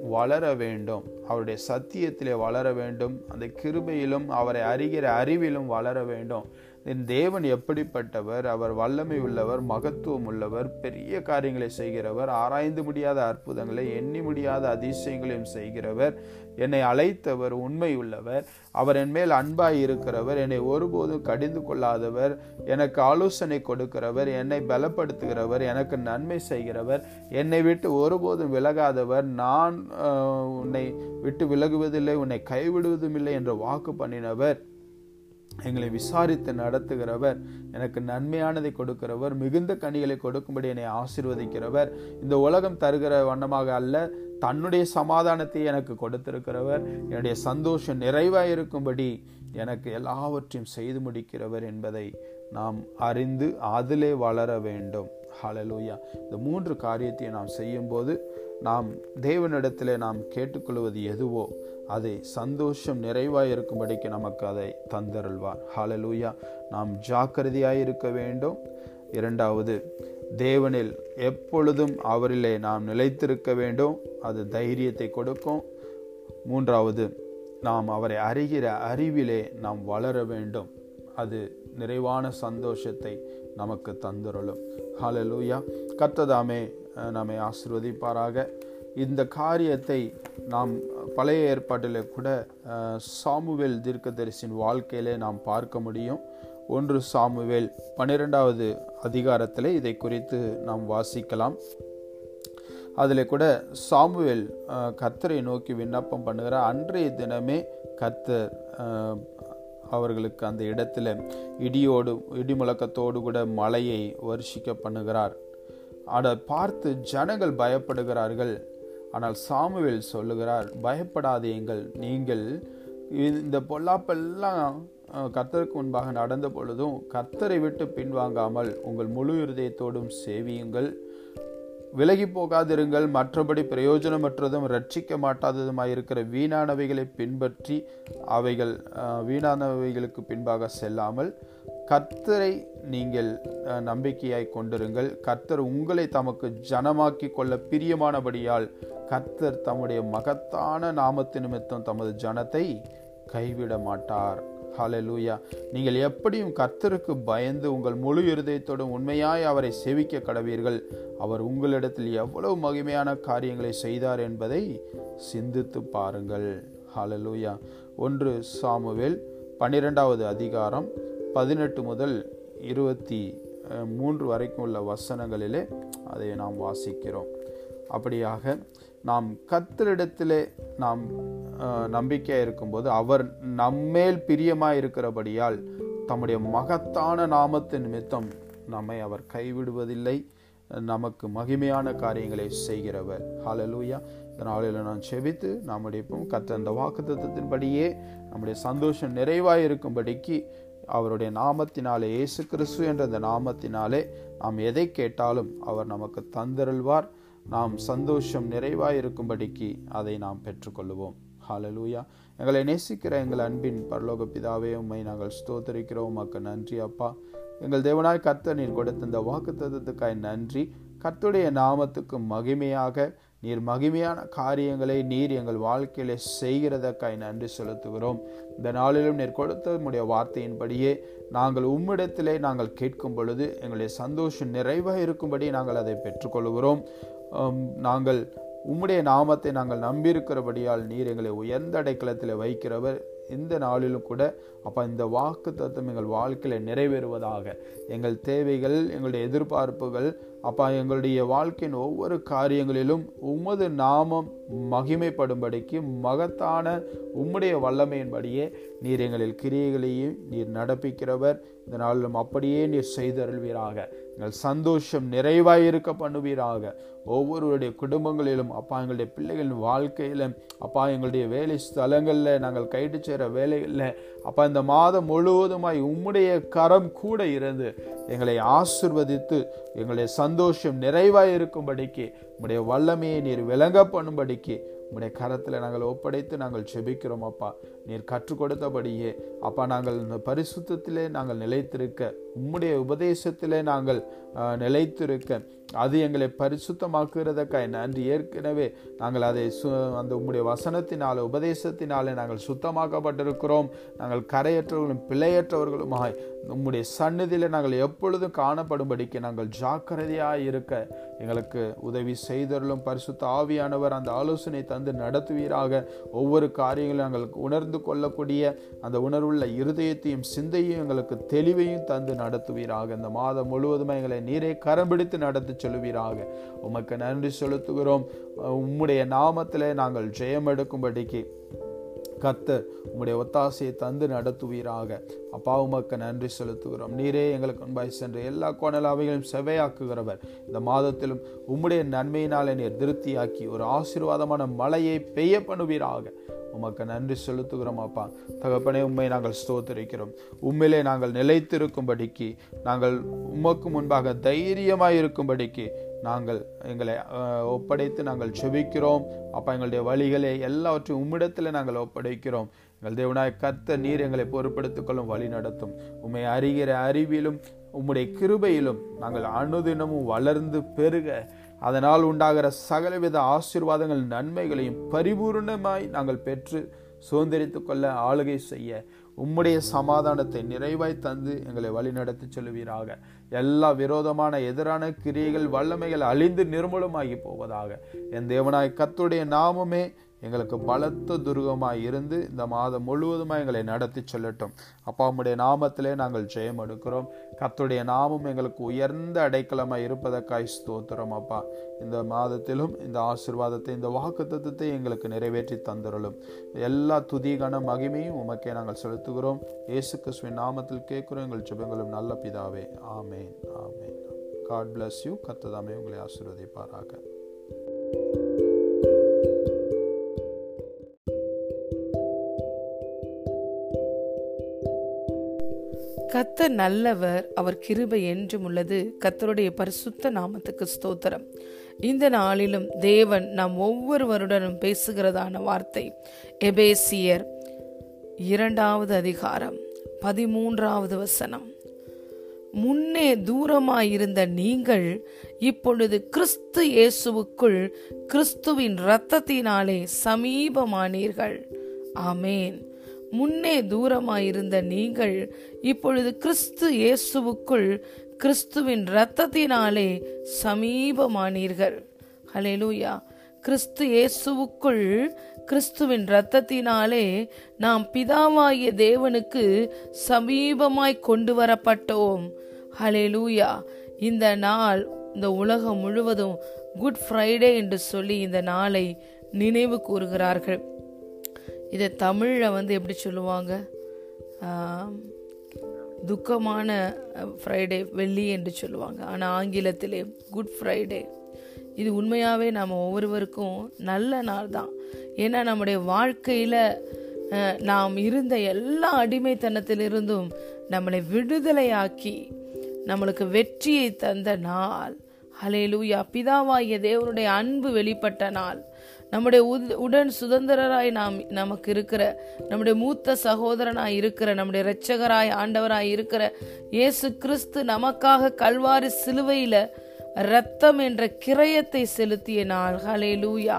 வளர வேண்டும். அவருடைய சத்தியத்திலே வளர வேண்டும். அந்த கிருபையிலும் அவரை அறிகிற அறிவிலும் வளர வேண்டும். என் தேவன் எப்படிப்பட்டவர் அவர் வல்லமை உள்ளவர் மகத்துவம் உள்ளவர் பெரிய காரியங்களை செய்கிறவர் ஆராய்ந்து முடியாத அற்புதங்களை எண்ணி முடியாத அதிசயங்களையும் செய்கிறவர் என்னை அழைத்தவர் உண்மை உள்ளவர் அவர் என் மேல் அன்பாய் இருக்கிறவர் என்னை ஒருபோதும் கடிந்து கொள்ளாதவர் எனக்கு ஆலோசனை கொடுக்கிறவர் என்னை பலப்படுத்துகிறவர் எனக்கு நன்மை செய்கிறவர் என்னை விட்டு ஒருபோதும் விலகாதவர் நான் உன்னை விட்டு விலகுவதில்லை உன்னை கைவிடுவதும் இல்லை என்று வாக்கு பண்ணினவர். எங்களை விசாரித்து நடத்துகிறவர் எனக்கு நன்மையானதை கொடுக்கிறவர் மிகுந்த கனிகளை கொடுக்கும்படி என்னை ஆசிர்வதிக்கிறவர். இந்த உலகம் தருகிற வண்ணமாக அல்ல தன்னுடைய சமாதானத்தை எனக்கு கொடுத்திருக்கிறவர். என்னுடைய சந்தோஷம் நிறைவாக இருக்கும்படி எனக்கு எல்லாவற்றையும் செய்து முடிக்கிறவர் என்பதை நாம் அறிந்து அதிலே வளர வேண்டும். ஹலலூயா இந்த மூன்று காரியத்தை நாம் செய்யும்போது நாம் தேவனிடத்திலே நாம் கேட்டுக்கொள்வது எதுவோ அதை சந்தோஷம் நிறைவாய் இருக்கும்படிக்கு நமக்கு அதை தந்தருள்வார். ஹாலலூயா நாம் ஜாக்கிரதையாக இருக்க வேண்டும். இரண்டாவது தேவனில் எப்பொழுதும் அவரிலே நாம் நிலைத்திருக்க வேண்டும். அது தைரியத்தை கொடுக்கும். மூன்றாவது நாம் அவரை அறிகிற அறிவிலே நாம் வளர வேண்டும். அது நிறைவான சந்தோஷத்தை நமக்கு தந்துருளும். ஹலலூயா கத்ததாமே நம்மை ஆசிர்வதிப்பாராக. இந்த காரியத்தை நாம் பழைய ஏற்பாட்டில் கூட சாமுவேல் தீர்க்கதரிசின் வாழ்க்கையிலே நாம் பார்க்க முடியும். ஒன்று சாமுவேல் பன்னிரெண்டாவது அதிகாரத்தில் இதை குறித்து நாம் வாசிக்கலாம். அதில் கூட சாமுவேல் கத்தரை நோக்கி விண்ணப்பம் பண்ணுகிற அன்றைய தினமே கத்தர் அவர்களுக்கு அந்த இடத்துல இடியோடு இடி முழக்கத்தோடு கூட மழையை வருஷிக்க பண்ணுகிறார். அதை பார்த்து ஜனங்கள் பயப்படுகிறார்கள். ஆனால் சாமுவேல் சொல்லுகிறார் பயப்படாதீங்கள் நீங்கள் இந்த பொல்லாப்பெல்லாம் கர்த்தருக்கு முன்பாக நடந்த பொழுதும் கர்த்தரை விட்டு பின்வாங்காமல் உங்கள் முழு இருதயத்தோடும் சேவியுங்கள். விலகி போகாதிருங்கள் மற்றபடி பிரயோஜனமற்றதும் ரட்சிக்க மாட்டாததுமாயிருக்கிற வீணானவைகளை பின்பற்றி அவைகள் வீணானவைகளுக்கு பின்பாக செல்லாமல் கர்த்தரை நீங்கள் நம்பிக்கையாய் கொண்டிருங்கள். கர்த்தர் உங்களை தமக்கு ஜனமாக்கி கொள்ள பிரியமானபடியால் கர்த்தர் தம்முடைய மகத்தான நாமத்து நிமித்தம் தமது ஜனத்தை கைவிட மாட்டார். ஹலலூயா நீங்கள் எப்படியும் கர்த்தருக்கு பயந்து உங்கள் முழு இருதயத்தோடும் உண்மையாய் அவரை செவிக்க கடவீர்கள். அவர் உங்களிடத்தில் எவ்வளவு மகிமையான காரியங்களை செய்தார் என்பதை சிந்தித்து பாருங்கள். ஹலலூயா ஒன்று சாமுவேல் பன்னிரெண்டாவது அதிகாரம் பதினெட்டு முதல் இருபத்தி மூன்று வரைக்கும் உள்ள வசனங்களிலே அதை நாம் வாசிக்கிறோம். அப்படியாக நாம் கத்தரிடத்திலே நாம் நம்பிக்கையாக இருக்கும்போது அவர் நம்மேல் பிரியமாக இருக்கிறபடியால் தம்முடைய மகத்தான நாமத்தின் நிமித்தம் நம்மை அவர் கைவிடுவதில்லை. நமக்கு மகிமையான காரியங்களை செய்கிறவர். ஹாலலூயா இந்த நாளில் நான் செபித்து நம்முடைய கத்த அந்த வாக்கு தத்துவத்தின்படியே நம்முடைய சந்தோஷம் நிறைவாக இருக்கும்படிக்கு அவருடைய நாமத்தினாலே இயேசு கிறிஸ்து என்ற அந்த நாமத்தினாலே நாம் எதை கேட்டாலும் அவர் நமக்கு தந்தருள்வார். நாம் சந்தோஷம் நிறைவாக இருக்கும்படிக்கு அதை நாம் பெற்றுக்கொள்வோம் ஹாலலூயா எங்களை நேசிக்கிற எங்கள் அன்பின் பரலோக பிதாவே உண்மை நாங்கள் ஸ்தோத்தரிக்கிறோம். உமக்கு நன்றி அப்பா. எங்கள் தேவனாய் கர்த்தர் நீர் கொடுத்த இந்த வாக்கு தத்துவத்துக்காய் நன்றி. கர்த்துடைய நாமத்துக்கு மகிமையாக நீர் மகிமையான காரியங்களை நீர் எங்கள் வாழ்க்கையில செய்கிறதற்காய் நன்றி செலுத்துகிறோம். இந்த நாளிலும் நீர் கொடுத்த உடைய வார்த்தையின்படியே நாங்கள் உம்மிடத்திலே நாங்கள் கேட்கும் பொழுது எங்களுடைய சந்தோஷம் நிறைவாக இருக்கும்படி நாங்கள் அதை பெற்றுக்கொள்கிறோம் நாங்கள் உம்முடைய நாமத்தை நாங்கள் நம்பியிருக்கிறபடியால் நீர் எங்களை உயர்ந்த அடைக்கலத்தில் வைக்கிறவர். இந்த நாளிலும் கூட அப்போ இந்த வாக்கு தத்துவம் எங்கள் வாழ்க்கையில் நிறைவேறுவதாக. எங்கள் தேவைகள் எங்களுடைய எதிர்பார்ப்புகள் அப்பா எங்களுடைய வாழ்க்கையின் ஒவ்வொரு காரியங்களிலும் உமது நாமம் மகிமைப்படும்படிக்கு மகத்தான உம்முடைய வல்லமையின்படியே நீர் எங்களில் கிரியைகளையும் நீர் நடப்பிக்கிறவர். இந்த நாளிலும் அப்படியே நீர் செய்தருள்வீராக. எங்கள் சந்தோஷம் நிறைவாக இருக்க பண்ணுவீராக. ஒவ்வொருவருடைய குடும்பங்களிலும் அப்பா எங்களுடைய பிள்ளைகளின் வாழ்க்கையிலும் அப்பா எங்களுடைய வேலை ஸ்தலங்களில் நாங்கள் கைட்டு சேர வேலைகளில் அப்பா இந்த மாதம் முழுவதுமாய் உம்முடைய கரம் கூட இருந்து எங்களை ஆசிர்வதித்து எங்களுடைய சந்தோஷம் நிறைவாய் இருக்கும்படிக்கு உம்முடைய வல்லமையை நீர் விளங்க பண்ணும்படிக்கு உம்முடைய கரத்தில் நாங்கள் ஒப்படைத்து நாங்கள் செபிக்கிறோம் அப்பா. நீர் கற்றுக் கொடுத்தபடியே அப்பா நாங்கள் இந்த பரிசுத்திலே நாங்கள் நிலைத்திருக்க உம்முடைய உபதேசத்திலே நாங்கள் நிலைத்திருக்க. அது எங்களை பரிசுத்தமாக்குறதற்காய் நன்றி. ஏற்கனவே நாங்கள் அதை சு அந்த உம்முடைய வசனத்தினால உபதேசத்தினாலே நாங்கள் சுத்தமாக்கப்பட்டிருக்கிறோம். நாங்கள் கரையற்றவர்களும் பிழையற்றவர்களுமாய் உம்முடைய சன்னதியில் நாங்கள் எப்பொழுதும் காணப்படும்படிக்கு நாங்கள் ஜாக்கிரதையாக இருக்க. எங்களுக்கு உதவி செய்தருளும் பரிசுத்த ஆவியானவர் அந்த ஆலோசனை தந்து நடத்துவீராக. ஒவ்வொரு காரியங்களும் நாங்கள் உணர்ந்து கொள்ளக்கூடிய அந்த உணர்வுள்ள இருதயத்தையும் சிந்தையும் எங்களுக்கு தெளிவையும் தந்து நடத்துவீராக. இந்த மாதம் முழுவதும் எங்களை நீரை கரம் பிடித்து நடத்தி சொல்லுவீராக. உமக்கு நன்றி செலுத்துகிறோம். உம்முடைய நாமத்தில் நாங்கள் ஜெயம் எடுக்கும்படிக்கு கத்தர் உம்முடைய ஒத்தாசையை தந்து நடத்துவீராக. அப்பா உமக்கு நன்றி செலுத்துகிறோம். நீரே எங்களுக்கு முன்பாய் சென்று எல்லா கோணலாவைகளையும் செவையாக்குகிறவர் இந்த மாதத்திலும் உம்முடைய நன்மையினாலே நீர் திருப்தியாக்கி ஒரு ஆசீர்வாதமான மழையை பெய்ய பண்ணுவீராக. உமக்கு நன்றி செலுத்துகிறோம் அப்பா. தகப்பனே உண்மை நாங்கள் ஸ்தோத்தரிக்கிறோம். உண்மையிலே நாங்கள் நிலைத்திருக்கும்படிக்கு நாங்கள் உமக்கு முன்பாக தைரியமாக இருக்கும்படிக்கு நாங்கள் எங்களை ஒப்படைத்து நாங்கள் செபிக்கிறோம். அப்பா எங்களுடைய வழிகளை எல்லாவற்றையும் உம்மிடத்தில் நாங்கள் ஒப்படைக்கிறோம். எங்கள் தேவனாய் கத்த நீர் எங்களை பொறுப்படுத்திக் கொள்ளும் வழி நடத்தும். உண்மை அறிகிற அறிவிலும் உம்முடைய கிருபையிலும் நாங்கள் அனுதினமும் வளர்ந்து பெருக. அதனால் உண்டாகிற சகலவித ஆசீர்வாதங்கள் நன்மைகளையும் பரிபூர்ணமாய் நாங்கள் பெற்று சுதந்திரித்து கொள்ள ஆளுகை செய்ய உம்முடைய சமாதானத்தை நிறைவாய் தந்து எங்களை வழிநடத்தி செல்வீராக எல்லா விரோதமான எதிரான கிரியைகள் வல்லமைகள் அழிந்து நிர்மூலமாகி போவதாக. என் தேவனாய் கத்துடைய நாமமே எங்களுக்கு பலத்த துருகமாய் இருந்து இந்த மாதம் முழுவதுமாக எங்களை நடத்தி செல்லட்டும். அப்பா உம்முடைய நாமத்திலே நாங்கள் ஜெயம் எடுக்கிறோம் கத்துடைய நாமம் எங்களுக்கு உயர்ந்த அடைக்கலமாக இருப்பதற்காய் ஸ்தோத்திரம் அப்பா. இந்த மாதத்திலும் இந்த ஆசிர்வாதத்தை இந்த வாக்கு தத்துவத்தை எங்களுக்கு நிறைவேற்றி தந்துடலும் எல்லா துதிகான மகிமையும் உமக்கே நாங்கள் செலுத்துகிறோம். இயேசு கிறிஸ்துவின் நாமத்தில் கேட்குறோம். எங்கள் ஜெபங்களும் நல்ல பிதாவே. ஆமேன் ஆமேன். காட் பிளஸ் யூ கத்ததாமே உங்களை ஆசீர்வதிப்பாராக. கத்த நல்லவர் அவர் கிருபை என்றும் உள்ளது. கத்தருடைய பரிசுத்த நாமத்துக்கு ஸ்தோத்திரம். இந்த நாளிலும் தேவன் நாம் ஒவ்வொருவருடனும் பேசுகிறதான வார்த்தை எபேசியர் இரண்டாவது அதிகாரம் பதிமூன்றாவது வசனம். முன்னே தூரமாயிருந்த நீங்கள் இப்பொழுது கிறிஸ்து இயேசுவுக்குள் கிறிஸ்துவின் இரத்தத்தினாலே சமீபமானீர்கள். ஆமேன். முன்னே தூரமாயிருந்த நீங்கள் இப்பொழுது கிறிஸ்து இயேசுவுக்குள் கிறிஸ்துவின் இரத்தத்தினாலே சமீபமானீர்கள். ஹலெலூயா கிறிஸ்து இயேசுவுக்குள் கிறிஸ்துவின் இரத்தத்தினாலே நாம் பிதாவாகிய தேவனுக்கு சமீபமாய் கொண்டு வரப்பட்டோம் ஹலெலூயா இந்த நாள் இந்த உலகம் முழுவதும் குட் ஃப்ரைடே என்று சொல்லி இந்த நாளை நினைவு கூறுகிறார்கள். இதை தமிழில் வந்து எப்படி சொல்லுவாங்க? துக்கமான ஃப்ரைடே வெள்ளி என்று சொல்லுவாங்க. ஆனால் ஆங்கிலத்திலே குட் ஃப்ரைடே இது உண்மையாகவே நாம் ஒவ்வொருவருக்கும் நல்ல நாள் தான். ஏன்னா நம்முடைய வாழ்க்கையில் நாம் இருந்த எல்லா அடிமைத்தனத்திலிருந்தும் நம்மளை விடுதலையாக்கி நம்மளுக்கு வெற்றியை தந்த நாள். ஹலேலூயா பிதாவாகிய தேவனுடைய அன்பு வெளிப்பட்ட நாள். நம்முடைய உடன் சுதந்திரராய் நாம் நமக்கு இருக்கிற நம்முடைய மூத்த சகோதரனாய் இருக்கிற நம்முடைய இரட்சகராய் ஆண்டவராய் இருக்கிற இயேசு கிறிஸ்து நமக்காக கல்வாரி சிலுவையில ரத்தம் என்ற கிரயத்தை செலுத்திய நாள். ஹலே லூயா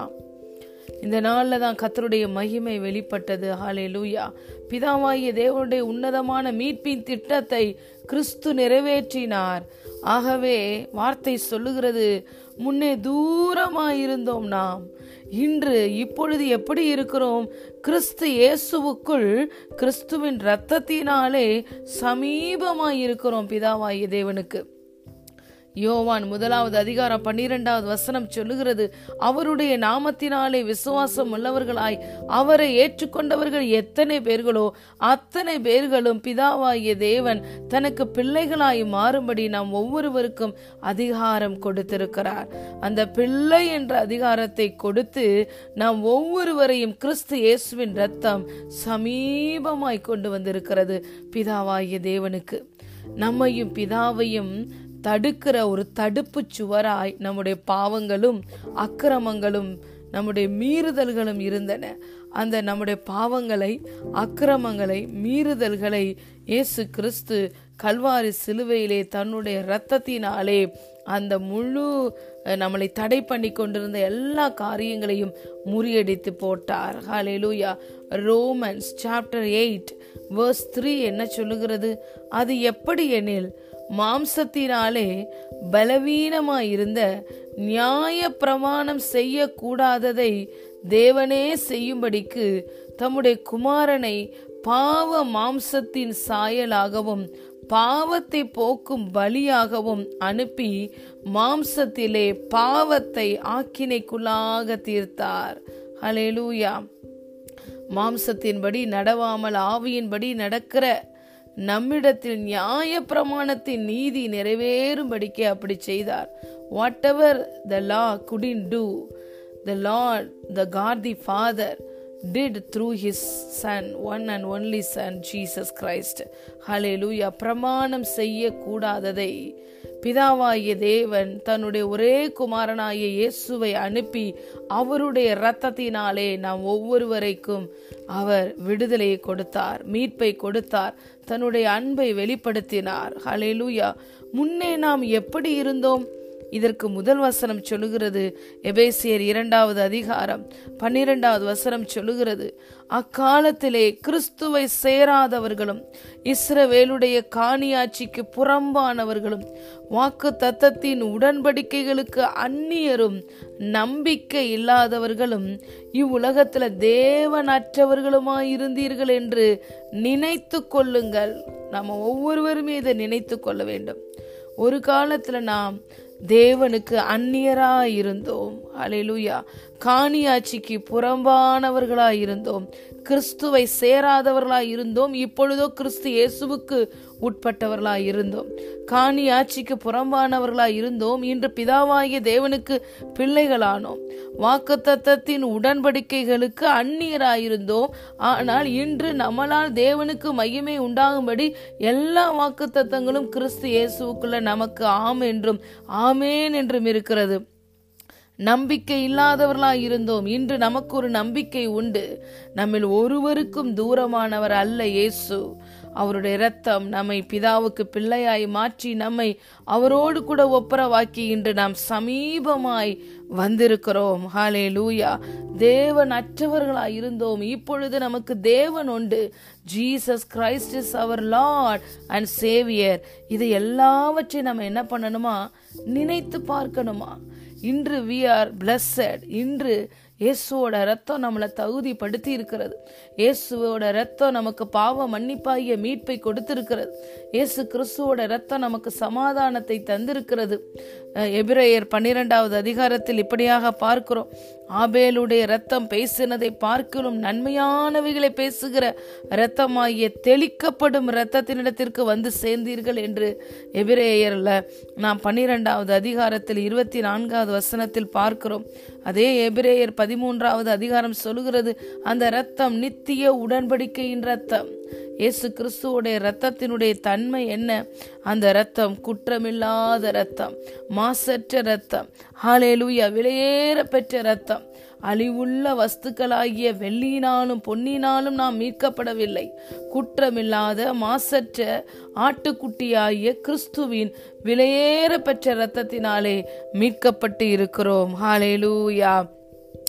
இந்த நாளில் தான் கத்தருடைய மகிமை வெளிப்பட்டது. ஹாலே லூயா பிதாவாகிய தேவனுடைய உன்னதமான மீட்பின் திட்டத்தை கிறிஸ்து நிறைவேற்றினார். ஆகவே வார்த்தை சொல்லுகிறது முன்னே தூரமாயிருந்தோம் நாம். இன்று இப்பொழுது எப்படி இருக்கிறோம்? கிறிஸ்து இயேசுவுக்குள் கிறிஸ்துவின் இரத்தத்தினாலே சமீபமாய் இருக்கிறோம் பிதாவாகிய தேவனுக்கு. யோவான் முதலாவது அதிகாரம் பன்னிரெண்டாவது வசனம் சொல்லுகிறது அவருடைய நாமத்தினாலே விசுவாசம் உள்ளவர்களாய் அவரை ஏற்றுக்கொண்டவர்கள் எத்தனை பேர்களோ அத்தனை பேர்களும் பிதாவாகிய தேவன் தனக்கு பிள்ளைகளாய் மாறும்படி நாம் ஒவ்வொருவருக்கும் அதிகாரம் கொடுத்திருக்கிறார். அந்த பிள்ளை என்ற அதிகாரத்தை கொடுத்து நாம் ஒவ்வொருவரையும் கிறிஸ்து இயேசுவின் ரத்தம் சமீபமாய் கொண்டு வந்திருக்கிறது பிதாவாகிய தேவனுக்கு. நம்மையும் பிதாவையும் தடுக்கிற ஒரு தடுப்பு சுவராய் நம்முடைய பாவங்களும் அக்கிரமங்களும் நம்முடைய மீறுதல்களும் இருந்தன. அந்த நம்முடைய பாவங்களை அக்கிரமங்களை மீறுதல்களை இயேசு கிறிஸ்து கல்வாரி சிலுவையிலே தன்னுடைய இரத்தத்தினாலே அந்த முழு நம்மளை தடை பண்ணி கொண்டிருந்த எல்லா காரியங்களையும் முறியடித்து போட்டார். ஹalleluya Romans chapter eight verse three என்ன சொல்லுகிறது? அது எப்படி எனில் மாம்சத்தினாலே பலவீனமாயிருந்த நியாய பிரமாணம் செய்யக்கூடாததை தேவனே செய்யும்படிக்கு தம்முடைய குமாரனை பாவ மாம்சத்தின் சாயலாகவும் பாவத்தை போக்கும் பலியாகவும் அனுப்பி மாம்சத்திலே பாவத்தை ஆக்கினைக்குள்ளாக தீர்த்தார். ஹலேலூயா மாம்சத்தின்படி நடவாமல் ஆவியின்படி நடக்கிற நம்மிடத்தில் நியாய பிரமாணத்தின் நீதி நிறைவேறும்படிக்கு அப்படி செய்தார். Whatever the law couldn't do the Lord the God the Father did through his son one and only son jesus christ. Hallelujah. பிரமாணம் செய்யக்கூடாததை பிதாவாகிய தேவன் தன்னுடைய ஒரே குமாரனாகிய இயேசுவை அனுப்பி அவருடைய இரத்தத்தினாலே நாம் ஒவ்வொருவரைக்கும் அவர் விடுதலையை கொடுத்தார் மீட்பை கொடுத்தார். தன்னுடைய அன்பை வெளிப்படுத்தினார். ஹலேலூயா முன்னே நாம் எப்படி இருந்தோம்? இதற்கு முதல் வசனம் சொல்லுகிறது. எபேசியர் இரண்டாவது அதிகாரம் பன்னிரெண்டாவது வசனம் சொல்லுகிறது. அக்காலத்திலே கிறிஸ்துவை சேராதவர்களும் இஸ்ரவேலுடைய காணியாட்சிக்கு புறம்பானவர்களும் வாக்கு தத்தத்தின் உடன்படிக்கைகளுக்கு அந்நியரும் நம்பிக்கை இல்லாதவர்களும் இவ்வுலகத்தில் தேவனற்றவர்களுமாய் இருந்தீர்கள் என்று நினைத்து கொள்ளுங்கள். நம்ம ஒவ்வொருவருமே இதை நினைத்து கொள்ள வேண்டும். ஒரு காலத்தில் நாம் தேவனுக்கு அந்நியராக இருந்தோம் அலையிலுயா காணியாட்சிக்கு புறம்பானவர்களாய் இருந்தோம். கிறிஸ்துவை சேராதவர்களாய் இருந்தோம். இப்பொழுதோ கிறிஸ்து இயேசுவுக்கு உட்பட்டவர்களாய் இருந்தோம். காணி ஆட்சிக்கு புறம்பானவர்களாய் இருந்தோம். இன்று பிதாவாகிய தேவனுக்கு பிள்ளைகளானோம். வாக்குத்தத்தத்தின் உடன்படிக்கைகளுக்கு அந்நியராயிருந்தோம் ஆனால் இன்று நம்மளால் தேவனுக்கு மையமே உண்டாகும்படி எல்லா வாக்குத்தத்தங்களும் கிறிஸ்து இயேசுக்குள்ள நமக்கு ஆம் என்றும் ஆமேன் என்றும் இருக்கிறது. நம்பிக்கை இல்லாதவர்களாய் இருந்தோம். இன்று நமக்கு ஒரு நம்பிக்கை உண்டு. நம்மில் ஒருவருக்கும் தூரமானவர் அல்ல இயேசு. அவருடைய இரத்தம் நம்மை பிதாவுக்கு பிள்ளையாய் மாற்றி நம்மை அவரோடு கூட ஒப்புரவாக்கி இன்று நாம் சமீபமாய் வந்திருக்கிறோம். ஹாலே லூயா தேவன் அற்றவர்களாய் இருந்தோம். இப்பொழுது நமக்கு தேவன் உண்டு. Jesus Christ is our Lord and saviour இது எல்லாவற்றையும் நம்ம என்ன பண்ணணுமா? நினைத்து பார்க்கணுமா? இன்று வி ஆர் பிளஸ்ஸட் இன்று இயேசுவோட ரத்தம் நம்மளை தகுதிப்படுத்தி இருக்கிறது இயேசுவோட ரத்தம் நமக்கு பாவ மன்னிப்பாகிய மீட்பை கொடுத்திருக்கிறது. இயேசு கிறிஸ்துவோட ரத்தம் நமக்கு சமாதானத்தை தந்திருக்கிறது. எபிரேயர் பன்னிரெண்டாவது அதிகாரத்தில் இப்படியாக பார்க்கிறோம். ஆபேலுடைய ரத்தம் பேசினதை பார்க்கலும் நன்மையானவைகளை பேசுகிற இரத்தமாகிய தெளிக்கப்படும் இரத்தத்தினிடத்திற்கு வந்து சேர்ந்தீர்கள் என்று எபிரேயர்ல நாம் பன்னிரெண்டாவது அதிகாரத்தில் இருபத்தி நான்காவது வசனத்தில் பார்க்கிறோம். அதே எபிரேயர் பதிமூன்றாவது அதிகாரம் சொல்லுகிறது அந்த இரத்தம் நித்திய உடன்படிக்கையின் ரத்தம் இயேசு கிறிஸ்துவோடைய இரத்தத்தினுடைய தன்மை என்ன? அந்த இரத்தம் குற்றமில்லாத இரத்தம் மாசற்ற இரத்தம் ஹாலேலூயா விலையேற பெற்ற இரத்தம். அழிவுள்ள வஸ்துக்களாகிய வெள்ளியினாலும் பொன்னினாலும் நாம் மீட்கப்படவில்லை. குற்றமில்லாத மாசற்ற ஆட்டுக்குட்டியாகிய கிறிஸ்துவின் விலையேற பெற்ற இரத்தத்தினாலே மீட்கப்பட்டு இருக்கிறோம். ஹாலேலூயா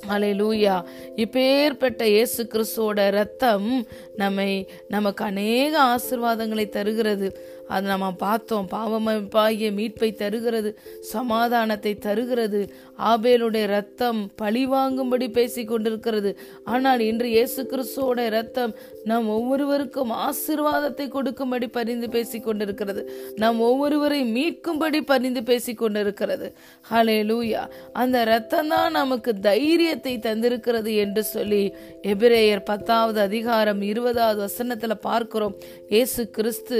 அலையூயா இப்பேற்பட்ட இயேசு கிறிஸ்துவோட ரத்தம் நம்மை நமக்கு அநேக ஆசிர்வாதங்களை தருகிறது. அது நம்ம பார்த்தோம். பாவமைப்பாகிய மீட்பை தருகிறது. சமாதானத்தை தருகிறது. ஆபேலுடைய ரத்தம் பழி வாங்கும்படி பேசி கொண்டிருக்கிறது. ஆனால் இன்று இயேசு கிறிஸ்துவோட ரத்தம் நாம் ஒவ்வொருவருக்கும் ஆசிர்வாதத்தை கொடுக்கும்படி பரிந்து பேசி கொண்டிருக்கிறது. நம் ஒவ்வொருவரை மீட்கும்படி பரிந்து பேசி கொண்டிருக்கிறது. ஹலே லூயா அந்த ரத்தம் தான் நமக்கு தைரியத்தை தந்திருக்கிறது என்று சொல்லி எபிரேயர் பத்தாவது அதிகாரம் இருபதாவது வசனத்துல பார்க்கிறோம். இயேசு கிறிஸ்து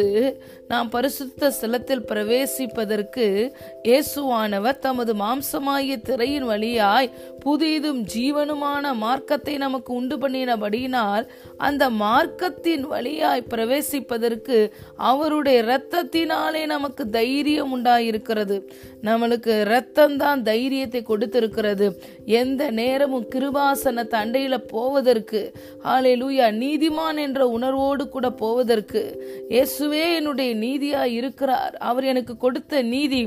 நாம் பரிசுத்த ஸ்தலத்தில் பிரவேசிப்பதற்கு இயேசுவானவர் தமது மாம்சமாகிய திரையின் வழியாய் புதிதும் ஜீவனுமான மார்க்கத்தை நமக்கு உண்டு பண்ணினபடியினால் அந்த மார்க்கத்தின் வழியாய் பிரவேசிப்பதற்கு அவருடைய இரத்தத்தினாலே நமக்கு தைரியம் உண்டாயிருக்கிறது. நம்மளுக்கு இரத்தம்தான் தைரியத்தை கொடுத்திருக்கிறது. எந்த நேரமும் கிருபாசன தண்டையில போவதற்கு ஆலே லூயா நீதிமான் என்ற உணர்வோடு கூட போவதற்கு இயேசுவே என்னுடைய நீதியா இருக்கிறார். அவர் எனக்கு கொடுத்த நீதி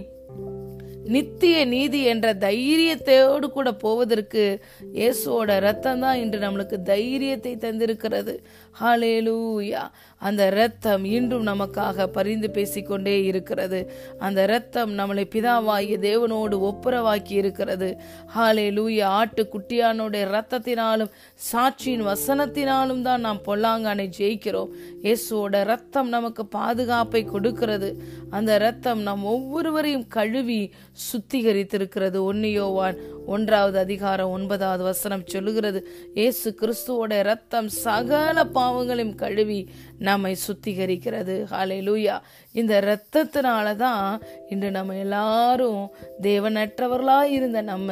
நித்திய நீதி என்ற தைரியத்தோடு கூட போவதற்கு இயேசுவோட ரத்தம் தான் இன்று நம்மளுக்கு தைரியத்தை தந்திருக்கிறது. ஹாலேலூயா அந்த இரத்தம் இன்றும் நமக்காக பரிந்து பேசிக்கொண்டே இருக்கிறது. அந்த இரத்தம் நம்மளை பிதாவாகிய தேவனோடு ஒப்புரவாக்கி இருக்கிறது. ஹாலே லூயா ஆட்டு குட்டியானுடைய ரத்தத்தினாலும் சாட்சியின் வசனத்தினாலும் தான் நாம் பொல்லாங்கானை ஜெயிக்கிறோம். இயேசுவோட ரத்தம் நமக்கு பாதுகாப்பை கொடுக்கிறது. அந்த இரத்தம் நம் ஒவ்வொருவரையும் கழுவி சுத்திகரித்திருக்கிறது. ஒன்னியோவான் ஒன்றாவது அதிகாரம் ஒன்பதாவது வசனம் சொல்லுகிறது. இயேசு கிறிஸ்துவோட ரத்தம் சகல பா பாவங்களையும் கழுவி நம்மை சுத்திகரிக்கிறது. ஹாலே லூயா இந்த இரத்தத்தினால தான் இன்று நம்ம எல்லாரும் தேவனற்றவர்களா இருந்த நம்ம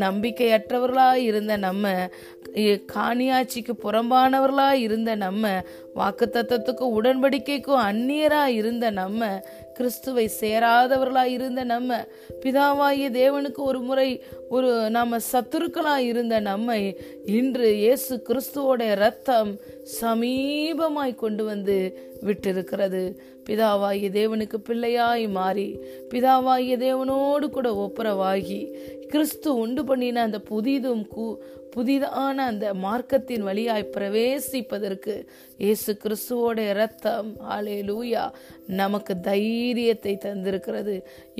நம்பிக்கையற்றவர்களா இருந்த நம்ம காணியாட்சிக்கு புறம்பானவர்களா இருந்த நம்ம வாக்கு தத்துவத்துக்கும் உடன்படிக்கைக்கும் அந்நியராக இருந்த நம்ம கிறிஸ்துவை சேராதவர்களாக இருந்த நம்ம பிதாவாகிய தேவனுக்கு ஒரு முறை ஒரு நாம சத்துருக்களா இருந்த நம்மை இன்று இயேசு கிறிஸ்துவோட ரத்தம் சமீபமாய் கொண்டு வந்து விட்டிருக்கிறது. பிதாவாகிய தேவனுக்கு பிள்ளையாய் மாறி பிதாவாகிய தேவனோடு கூட ஒப்புரவாகி கிறிஸ்து உண்டு பண்ணின அந்த புதிதும் புதிதான அந்த மார்க்கத்தின் வழியாய் பிரவேசிப்பதற்கு இயேசு கிறிஸ்துவோட இரத்தம் ஆலே லூயா நமக்கு தைரியத்தை தந்திருக்கிறது.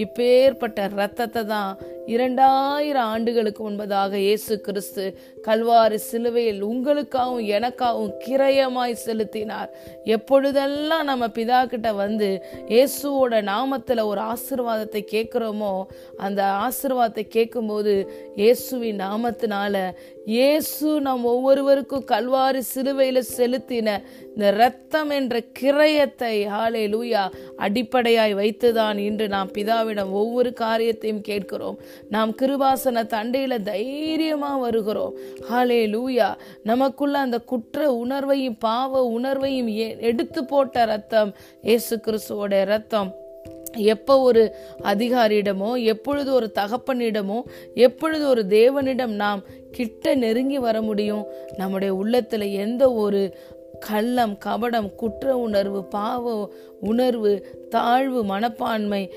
இப்பேற்பட்ட இரத்தத்தை தான் இரண்டாயிரம் ஆண்டுகளுக்கு முன்பதாக இயேசு கிறிஸ்து கல்வாறு சிலுவையில் உங்களுக்காகவும் எனக்காகவும் கிரயமாய் செலுத்தினார். எப்பொழுதெல்லாம் நம்ம பிதா கிட்ட வந்து இயேசுவோட நாமத்தில் ஒரு ஆசிர்வாதத்தை கேட்குறோமோ அந்த ஆசிர்வாதத்தை கேட்கும்போது இயேசுவின் நாமத்தினால இயேசு நம் ஒவ்வொருவருக்கும் கல்வாரி சிலுவையில செலுத்தின இந்த ரத்தம் என்ற கிரயத்தை ஹாலே லூயா அடிப்படையாய் வைத்துதான் இன்று நாம் பிதாவிடம் ஒவ்வொரு காரியத்தையும் கேட்கிறோம். நாம் கிருபாசன தண்டையில தைரியமா வருகிறோம். ஹாலே லூயா நமக்குள்ள அந்த குற்ற உணர்வையும் பாவ உணர்வையும் எடுத்து போட்ட ரத்தம் இயேசு கிறிஸ்துவோட ரத்தம் எப்போ ஒரு அதிகாரியிடமோ எப்பொழுது ஒரு தகப்பனிடமோ எப்பொழுது ஒரு தேவனிடம் நாம் கிட்ட நெருங்கி வர முடியும்? நம்முடைய உள்ளத்தில் எந்த ஒரு கள்ளம் கபடம் குற்ற உணர்வு பாவ உணர்வு தாழ்வு மனப்பான்மை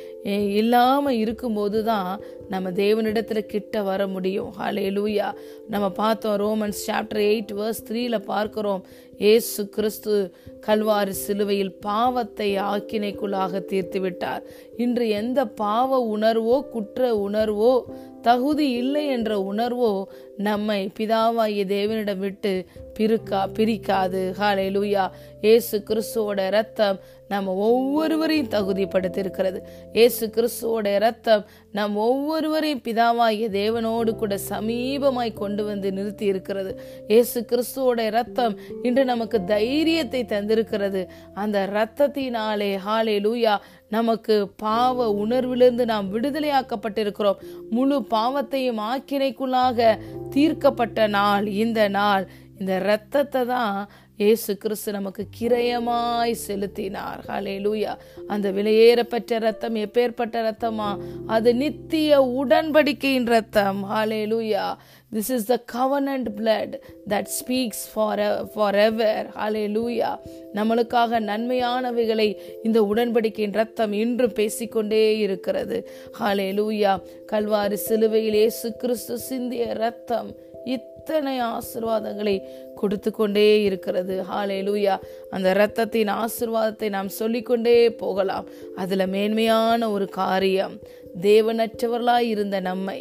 இல்லாமல் இருக்கும்போது தான் நம்ம தேவனிடத்தில் கிட்ட வர முடியும். ஹலே லூயா நம்ம பார்த்தோம் ரோமன்ஸ் சாப்டர் எயிட் வேர்ஸ் த்ரீல பார்க்குறோம். ஏசு கிறிஸ்து கல்வாரி சிலுவையில் பாவத்தை ஆக்கினைக்குள்ளாக தீர்த்து விட்டார் இன்று எந்த பாவ உணர்வோ குற்ற உணர்வோ தகுதி இல்லை என்ற உணர்வோ நம்மை பிதாவாகிய தேவனிடம் விட்டு பிரிக்கா பிரிக்காது. ஹாலே லூயா ஏசு கிறிஸ்துவோட ரத்தம் நம்ம ஒவ்வொருவரையும் தகுதிப்படுத்தியிருக்கிறது. ஏசு கிறிஸ்துவோட ரத்தம் நம் ஒவ்வொருவரையும் பிதாவாகிய தேவனோடு கூட சமீபமாய் கொண்டு வந்து நிறுத்தி இருக்கிறது ஏசு கிறிஸ்துவோட ரத்தம் இன்று நமக்கு தைரியத்தை தந்திருக்கிறது. அந்த ரத்தத்தினாலே ஹாலே லூயா நமக்கு பாவ உணர்விலிருந்து நாம் விடுதலையாக்கப்பட்டிருக்கிறோம். முழு பாவத்தையும் ஆக்கினைக்குள்ளாக தீர்க்கப்பட்ட நாள் இந்த நாள். இந்த இரத்தத்தை தான் இயேசு கிறிஸ்து நமக்கு கிரயமாய் செலுத்தினார். ஹலே லூயா அந்த விலையேறப்பட்ட ரத்தம் எப்பேற்பட்ட ரத்தமா அது நித்திய உடன்படிக்கையின் ரத்தம் hallelujah this is the covenant blood that speaks for for ever hallelujah நம்மளுக்காக நன்மையானவைகளை இந்த உடன்படிக்கையின் ரத்தம் இன்றும் பேசிக்கொண்டே இருக்கிறது. ஹலே லூயா கல்வாரி சிலுவையில் இயேசு கிறிஸ்து சிந்திய ரத்தம் இத்தனை ஆசிர்வாதங்களை கொடுத்து கொண்டே இருக்கிறது. ஹாலே லூயா அந்த இரத்தத்தின் ஆசிர்வாதத்தை நாம் சொல்லிக்கொண்டே போகலாம். அதுல மேன்மையான ஒரு காரியம். தேவனற்றவர்களாய் இருந்த நம்மை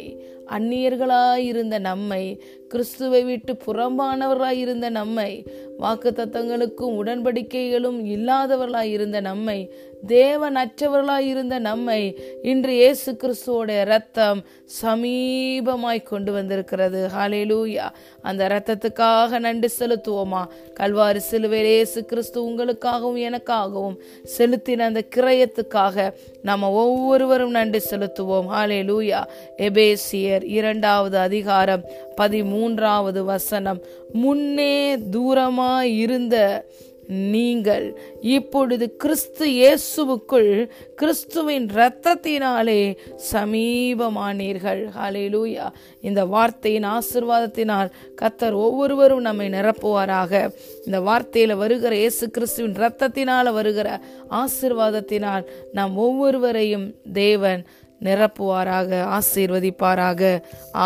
அந்நியர்களாய் இருந்த நம்மை கிறிஸ்துவை விட்டு புறம்பானவர்களாய் இருந்த நம்மை வாக்கு தத்தங்களுக்கும் உடன்படிக்கைகளும் இல்லாதவர்களாய் இருந்த நம்மை தேவனற்றவர்களாய் இருந்த நம்மை இன்று இயேசு கிறிஸ்துவோட ரத்தம் சமீபமாய் கொண்டு வந்திருக்கிறது. ஹாலேலூயா அந்த ரத்தத்துக்காக நன்றி செலுத்துவோமா? கல்வாரி சிலுவையில் இயேசு கிறிஸ்து உங்களுக்காகவும் எனக்காகவும் செலுத்தின அந்த கிரயத்துக்காக நம்ம ஒவ்வொருவரும் நன்றி செலுத்துவோம். ஹalleluya. எபேசியர் இரண்டாவது அதிகாரம் மூன்றாவது வசனம் முன்னே தூரமாயிருந்த நீங்கள் இப்பொழுது கிறிஸ்து இயேசுவுக்குள் கிறிஸ்துவின் இரத்தத்தினாலே சமீபமானீர்கள். ஹalleluya. இந்த வார்த்தையின் ஆசிர்வாதத்தினால் கத்தர் ஒவ்வொருவரும் நம்மை நிரப்புவாராக. இந்த வார்த்தையில வருகிற இயேசு கிறிஸ்துவின் இரத்தத்தினால வருகிற ஆசிர்வாதத்தினால் நாம் ஒவ்வொருவரையும் தேவன் நிரப்புவாராக ஆசீர்வதிப்பாராக.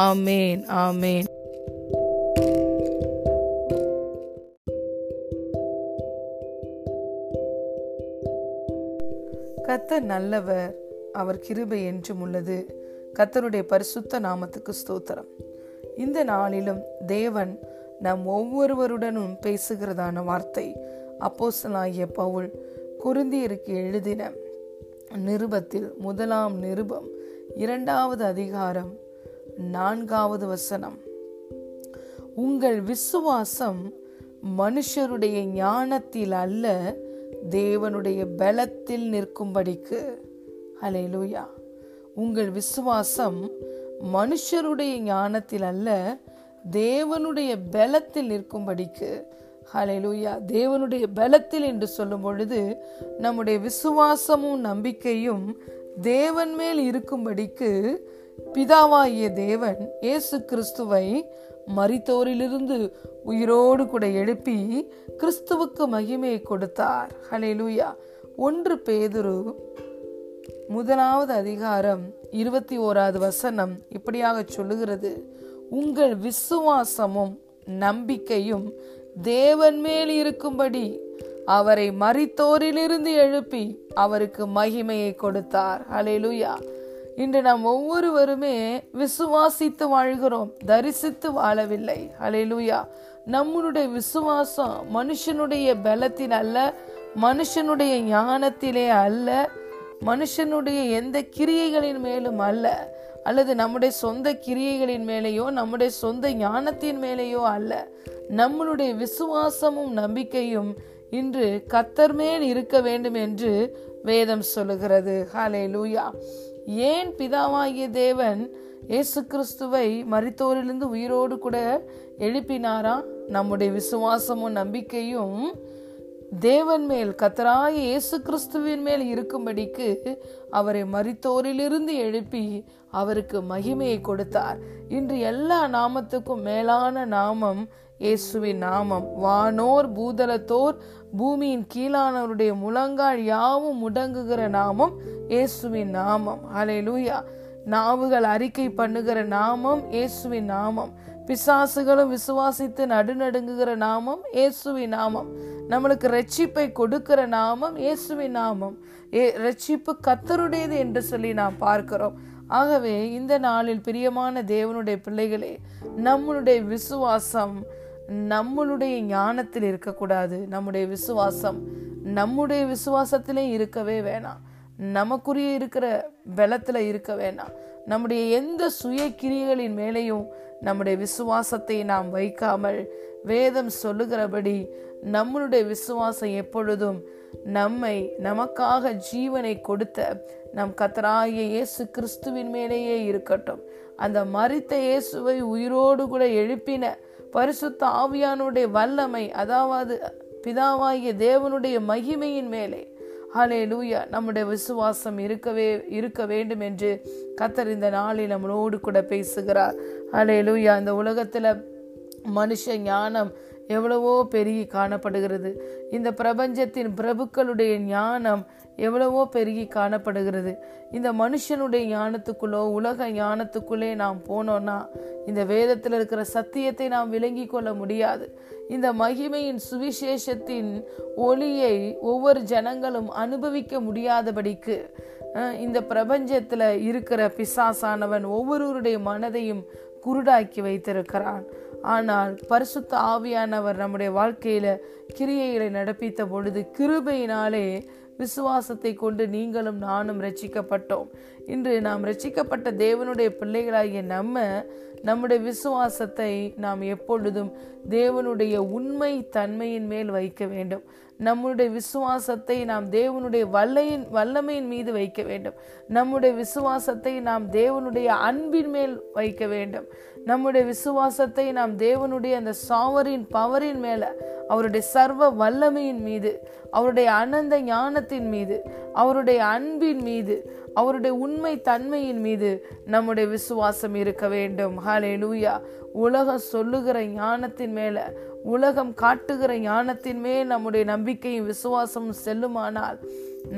ஆமேன் ஆமேன். கத்தர் நல்லவர் அவர் கிருபை என்றும் உள்ளது. கத்தருடைய பரிசுத்த நாமத்துக்கு ஸ்தோத்திரம். இந்த நாளிலும் தேவன் நம் ஒவ்வொருவருடனும் பேசுகிறதான வார்த்தை அப்போசனாகிய பவுல் குருந்தியருக்கு எழுதின நிருபத்தில் முதலாம் நிருபம் இரண்டாவது அதிகாரம் நான்காவது வசனம். உங்கள் விசுவாசம் மனுஷருடைய ஞானத்தில் அல்ல தேவனுடைய பலத்தில் நிற்கும்படிக்கு ஹalleluya உங்கள் விசுவாசம் மனுஷருடைய ஞானத்தில் அல்ல தேவனுடைய பலத்தில் நிற்கும்படிக்கு ஹalleluya தேவனுடைய பலத்தில் என்று சொல்லும் பொழுது நம்முடைய விசுவாசமும் நம்பிக்கையும் தேவன் மேல் இருக்கும்படிக்கு பிதாவாகிய தேவன் இயேசு கிறிஸ்துவை மரித்தோரிலிருந்து உயிரோடு கூட எழுப்பி கிறிஸ்துவுக்கு மகிமையை கொடுத்தார். ஹலெலுயா ஒன்று பேதுரு முதலாவது அதிகாரம் இருபத்தி ஓராவது வசனம் இப்படியாக சொல்லுகிறது. உங்கள் விசுவாசமும் நம்பிக்கையும் தேவன் மேல் இருக்கும்படி அவரை மறித்தோரிலிருந்து எழுப்பி அவருக்கு மகிமையை கொடுத்தார். ஹalleluya. இன்று நாம் ஒவ்வொருவருமே விசுவாசித்து வாழ்கிறோம் தரிசித்து வாழவில்லை. ஹalleluya நம்மளுடைய விசுவாசம் மனுஷனுடைய பலத்தில் அல்ல மனுஷனுடைய ஞானத்திலே அல்ல மனுஷனுடைய எந்த கிரியைகளின் மேலும் அல்ல அல்லது நம்முடைய சொந்த கிரியைகளின் மேலேயோ நம்முடைய சொந்த ஞானத்தின் மேலேயோ அல்ல. நம்மளுடைய விசுவாசமும் நம்பிக்கையும் இன்று கத்தர்மேல் இருக்க வேண்டும் என்று வேதம் சொல்லுகிறது. ஹாலே லூயா ஏன் பிதாவாகிய தேவன் இயேசு கிறிஸ்துவை மறித்தோரிலிருந்து உயிரோடு கூட எழுப்பினாரா? நம்முடைய விசுவாசமும் நம்பிக்கையும் தேவன் மேல் கத்தராய இயேசு கிறிஸ்துவின் மேல் இருக்கும்படிக்கு அவரை மறித்தோரிலிருந்து எழுப்பி அவருக்கு மகிமையை கொடுத்தார். இன்று எல்லா நாமத்துக்கும் மேலான நாமம் இயேசுவின் நாமம். வானோர் பூதலத்தோர் பூமியின் கீழானவருடைய முழங்கால் யாவும் முடங்குகிற நாமம் இயேசுவின் நாமம். ஹalleluya நாவுகள் அறிக்கை பண்ணுகிற நாமம் இயேசுவின் நாமம். பிசாசுகளும் விசுவாசித்து நடுநடுங்குகிற நாமம் இயேசுவின் நாமம். நம்மளுக்கு ரட்சிப்பை கொடுக்கிற நாமம் இயேசுவின் நாமம். ஏ ரட்சிப்பு கத்தருடையது என்று சொல்லி நாம் பார்க்கிறோம். ஆகவே இந்த நாளில் பிரியமான தேவனுடைய பிள்ளைகளே நம்மளுடைய விசுவாசம் நம்மளுடைய ஞானத்தில் இருக்கக்கூடாது. நம்முடைய விசுவாசம் நம்முடைய விசுவாசத்திலே இருக்கவே வேணாம். நமக்குரிய இருக்கிற பலத்தில் இருக்க வேண்டாம் நம்முடைய எந்த சுய கிரியைகளின் மேலேயும் நம்முடைய விசுவாசத்தை நாம் வைக்காமல் வேதம் சொல்லுகிறபடி நம்மளுடைய விசுவாசம் எப்பொழுதும் நம்மை நமக்காக ஜீவனை கொடுத்த நம் கத்தராகிய இயேசு கிறிஸ்துவின் மேலேயே இருக்கட்டும். அந்த மறித்த இயேசுவை உயிரோடு கூட எழுப்பின பரிசுத்த ஆவியானுடைய வல்லமை அதாவது பிதாவாகிய தேவனுடைய மகிமையின் மேலே. ஹலே லூயா நம்முடைய விசுவாசம் இருக்கவே இருக்க வேண்டும் என்று கத்தர் இந்த நாளில் நம்மளோடு கூட பேசுகிறார். ஹலே லூயா இந்த உலகத்தில் மனுஷ ஞானம் எவ்வளவோ பெருகி காணப்படுகிறது. இந்த பிரபஞ்சத்தின் பிரபுக்களுடைய ஞானம் எவ்வளவோ பெருகி காணப்படுகிறது. இந்த மனுஷனுடைய ஞானத்துக்குள்ளோ உலக ஞானத்துக்குள்ளே நாம் போனோம்னா இந்த வேதத்தில் இருக்கிற சத்தியத்தை நாம் விளங்கி கொள்ள முடியாது. இந்த மகிமையின் சுவிசேஷத்தின் ஒளியை ஒவ்வொரு ஜனங்களும் அனுபவிக்க முடியாதபடிக்கு இந்த பிரபஞ்சத்தில் இருக்கிற பிசாசானவன் ஒவ்வொருவருடைய மனதையும் குருடாக்கி வைத்திருக்கிறான். ஆனால் பரிசுத்த ஆவியானவர் நம்முடைய வாழ்க்கையில கிரியைகளை நடப்பித்த பொழுது கிருபையினாலே விசுவாசத்தை கொண்டு நீங்களும் நானும் ரட்சிக்கப்பட்டோம். இன்று நாம் ரட்சிக்கப்பட்ட தேவனுடைய பிள்ளைகளாகிய நம்ம நம்முடைய விசுவாசத்தை நாம் எப்பொழுதும் தேவனுடைய உண்மை தன்மையின் மேல் வைக்க வேண்டும். நம்முடைய விசுவாசத்தை நாம் தேவனுடைய வல்லையின் வல்லமையின் மீது வைக்க வேண்டும். நம்முடைய விசுவாசத்தை நாம் தேவனுடைய அன்பின் மேல் வைக்க வேண்டும். நம்முடைய விசுவாசத்தை நாம் தேவனுடைய அந்த சாவரின் பவரின் மேல அவருடைய சர்வ வல்லமையின் மீது அவருடைய அனந்த ஞானத்தின் மீது அவருடைய அன்பின் மீது அவருடைய உண்மை தன்மையின் மீது நம்முடைய விசுவாசம் இருக்க வேண்டும். ஹலே லூயா உலகம் சொல்லுகிற ஞானத்தின் மேல உலகம் காட்டுகிற ஞானத்தின் மேல் நம்முடைய நம்பிக்கையும் விசுவாசமும் செல்லுமானால்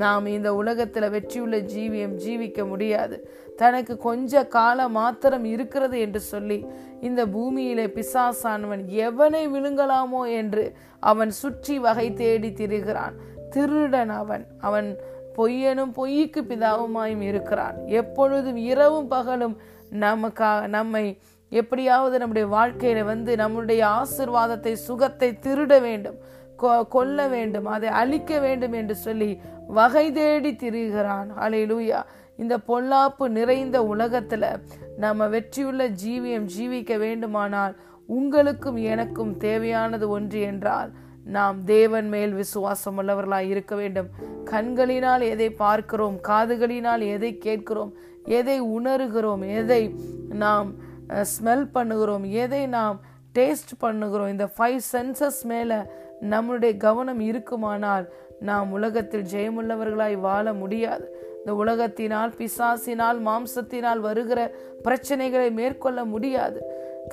நாம் இந்த உலகத்தில் வெற்றியுள்ள ஜீவியம் ஜீவிக்க முடியாது. தனக்கு கொஞ்ச கால மாத்திரம் இருக்கிறது என்று சொல்லி இந்த பூமியிலே பிசாசானவன் எவனை விழுங்கலாமோ என்று அவன் சுற்றி வகை தேடி திரிகிறான். திருடன் அவன். அவன் பொய்யனும் பொய்க்கு பிதாவுமாயும் இருக்கிறான். எப்பொழுதும் இரவும் பகலும் நமக்கா நம்மை எப்படியாவது நம்முடைய வாழ்க்கையில வந்து நம்முடைய ஆசிர்வாதத்தை சுகத்தை திருட வேண்டும். கொல்ல வேண்டும். அதை அழிக்க வேண்டும் என்று சொல்லி வகை தேடி திரிகிறான். அலையிலூயா இந்த பொல்லாப்பு நிறைந்த உலகத்துல நம்ம வெற்றியுள்ள ஜீவியம் ஜீவிக்க வேண்டுமானால் உங்களுக்கும் எனக்கும் தேவையானது ஒன்று என்றால் நாம் தேவன் மேல் விசுவாசம் உள்ளவர்களாய் இருக்க வேண்டும். கண்களினால் எதை பார்க்கிறோம் காதுகளினால் எதை கேட்கிறோம் எதை உணர்கிறோம் எதை நாம் ஸ்மெல் பண்ணுகிறோம் எதை நாம் டேஸ்ட் பண்ணுகிறோம் இந்த ஃபைவ் சென்சஸ் மேலே நம்முடைய கவனம் இருக்குமானால் நாம் உலகத்தில் ஜெயமுள்ளவர்களாய் வாழ முடியாது. இந்த உலகத்தினால் பிசாசினால் மாம்சத்தினால் வருகிற பிரச்சனைகளை மேற்கொள்ள முடியாது.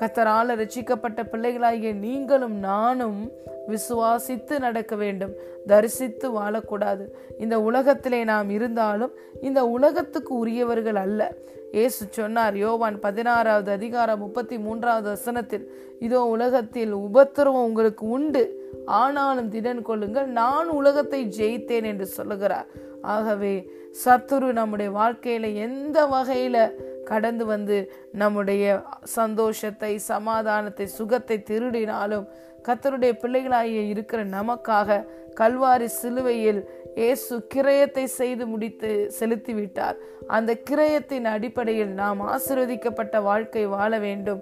கத்தரால ரசிக்கப்பட்ட பிள்ளைகளாகிய நீங்களும் நானும் விசுவாசித்து நடக்க வேண்டும். தரிசித்து வாழக்கூடாது. இந்த உலகத்திலே நாம் இருந்தாலும் இந்த உலகத்துக்கு உரியவர்கள் அல்ல. இயேசு சொன்னார் யோவான் பதினாறாவது அதிகாரம் முப்பத்தி மூன்றாவது வசனத்தில் இதோ உலகத்தில் உபத்திரவம் உங்களுக்கு உண்டு. ஆனாலும் திடன் கொள்ளுங்கள் நான் உலகத்தை ஜெயித்தேன் என்று சொல்லுகிறார். ஆகவே சத்துரு நம்முடைய வாழ்க்கையில எந்த வகையில கடந்து வந்து நம்முடைய சந்தோஷத்தை சமாதானத்தை சுகத்தை திருடினாலும் கத்தருடைய பிள்ளைகளாகிய இருக்கிற நமக்காக கல்வாரி சிலுவையில் இயேசு கிரயத்தை செய்து முடித்து செலுத்திவிட்டார். அந்த கிரயத்தின் அடிப்படையில் நாம் ஆசிர்வதிக்கப்பட்ட வாழ்க்கை வாழ வேண்டும்.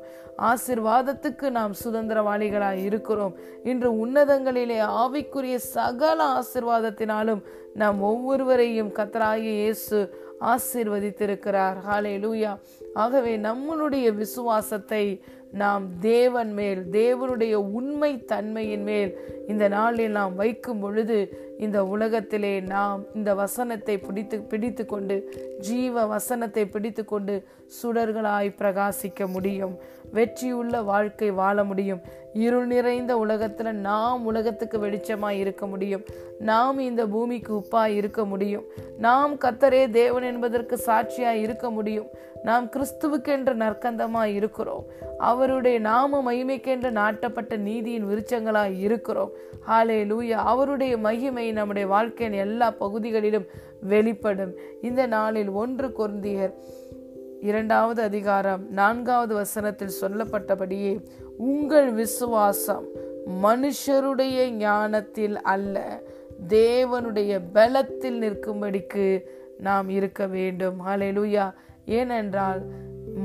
ஆசிர்வாதத்துக்கு நாம் சுதந்திரவாளிகளாய் இருக்கிறோம். இன்று உன்னதங்களிலே ஆவிக்குரிய சகல ஆசிர்வாதத்தினாலும் நாம் ஒவ்வொருவரையும் கத்தராகிய இயேசு ஆசிர்வதித்திருக்கிறார். ஹாலே லூயா ஆகவே நம்மளுடைய விசுவாசத்தை நாம் தேவன் மேல் தேவனுடைய உண்மை தன்மையின் மேல் இந்த நாளில் நாம் வைக்கும் பொழுது இந்த உலகத்திலே நாம் இந்த வசனத்தை பிடித்து பிடித்து கொண்டு ஜீவ வசனத்தை பிடித்து கொண்டு சுடர்களாய் பிரகாசிக்க முடியும். வெற்றியுள்ள வாழ்க்கை வாழ முடியும். இருள் நிறைந்த உலகத்தில் நாம் உலகத்துக்கு வெளிச்சமாக இருக்க முடியும். நாம் இந்த பூமிக்கு உப்பாக இருக்க முடியும். நாம் கத்தரே தேவன் என்பதற்கு சாட்சியாக இருக்க முடியும். நாம் கிறிஸ்துவுக்கென்று நற்கந்தமாக இருக்கிறோம். அவருடைய நாம மகிமைக்கென்று நாட்டப்பட்ட நீதியின் விருச்சங்களாக இருக்கிறோம். ஹாலே லூயா அவருடைய மகிமை நம்முடைய வாழ்க்கையின் எல்லா பகுதிகளிலும் வெளிப்படும். இந்த நாளில் ஒன்று குருந்தியர் இரண்டாவது அதிகாரம் நான்காவது வசனத்தில் சொல்லப்பட்டபடியே உங்கள் விசுவாசம் மனுஷருடைய ஞானத்தில் அல்ல தேவனுடைய பலத்தில் நிற்கும்படிக்கு நாம் இருக்க வேண்டும். ஹalleluya. ஏனென்றால்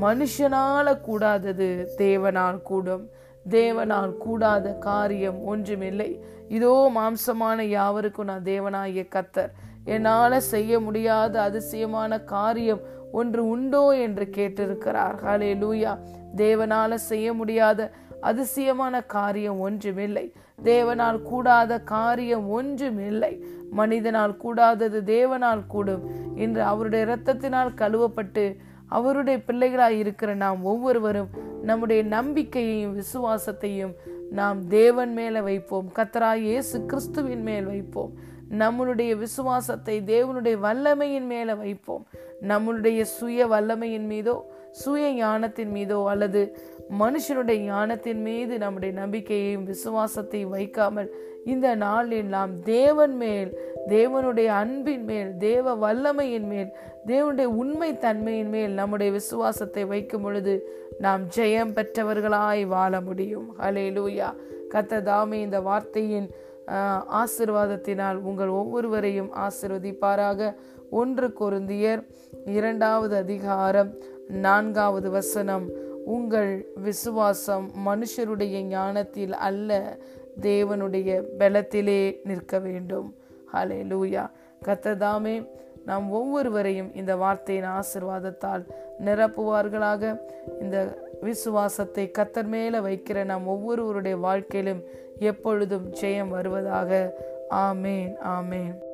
மனுஷனால கூடாதது தேவனால் கூடும். தேவனால் கூடாத காரியம் ஒன்றுமில்லை. இதோ மாம்சமான யாவருக்கும் நான் தேவனாகிய கத்தர். என்னால் செய்ய முடியாத அதிசயமான காரியம் ஒன்று உண்டோ என்று கேட்டிருக்கிறார். ஹலே லூயா தேவனால செய்ய முடியாத அதிசயமான காரியம் ஒன்றுமில்லை. தேவனால் கூடாத காரியம் ஒன்றுமில்லை. மனிதனால் கூடாதது தேவனால் கூடும். இன்று அவருடைய இரத்தத்தினால் கழுவப்பட்டு அவருடைய பிள்ளைகளாய் இருக்கிற நாம் ஒவ்வொருவரும் நம்முடைய நம்பிக்கையையும் விசுவாசத்தையும் நாம் தேவன் மேல வைப்போம். கத்தராய் இயேசு கிறிஸ்துவின் மேல் வைப்போம். நம்மளுடைய விசுவாசத்தை தேவனுடைய வல்லமையின் மேலே வைப்போம். நம்மளுடைய சுய வல்லமையின் மீதோ சுய ஞானத்தின் மீதோ அல்லது மனுஷனுடைய ஞானத்தின் மீது நம்முடைய நம்பிக்கையையும் விசுவாசத்தையும் வைக்காமல் இந்த நாளில் நாம் தேவன் மேல் தேவனுடைய அன்பின் மேல் தேவ வல்லமையின் மேல் தேவனுடைய உண்மை தன்மையின் மேல் நம்முடைய விசுவாசத்தை வைக்கும் பொழுது நாம் ஜெயம் பெற்றவர்களாய் வாழ முடியும். ஹலே லூயா கத்ததாமே இந்த வார்த்தையின் ஆசிர்வாதத்தினால் உங்கள் ஒவ்வொருவரையும் ஆசிர்வதிப்பாராக. ஒன்று கொருந்தியர் இரண்டாவது அதிகாரம் நான்காவது வசனம். உங்கள் விசுவாசம் மனுஷருடைய ஞானத்தில் அல்ல தேவனுடைய பலத்திலே நிற்க வேண்டும். ஹலே லூயா கத்ததாமே நாம் ஒவ்வொருவரையும் இந்த வார்த்தையின் ஆசிர்வாதத்தால் நிரப்புவார்களாக. இந்த விசுவாசத்தை கத்தர் மேல வைக்கிற நாம் ஒவ்வொருவருடைய வாழ்க்கையிலும் எப்பொழுதும் ஜெயம் வருவதாக. ஆமேன் ஆமேன்.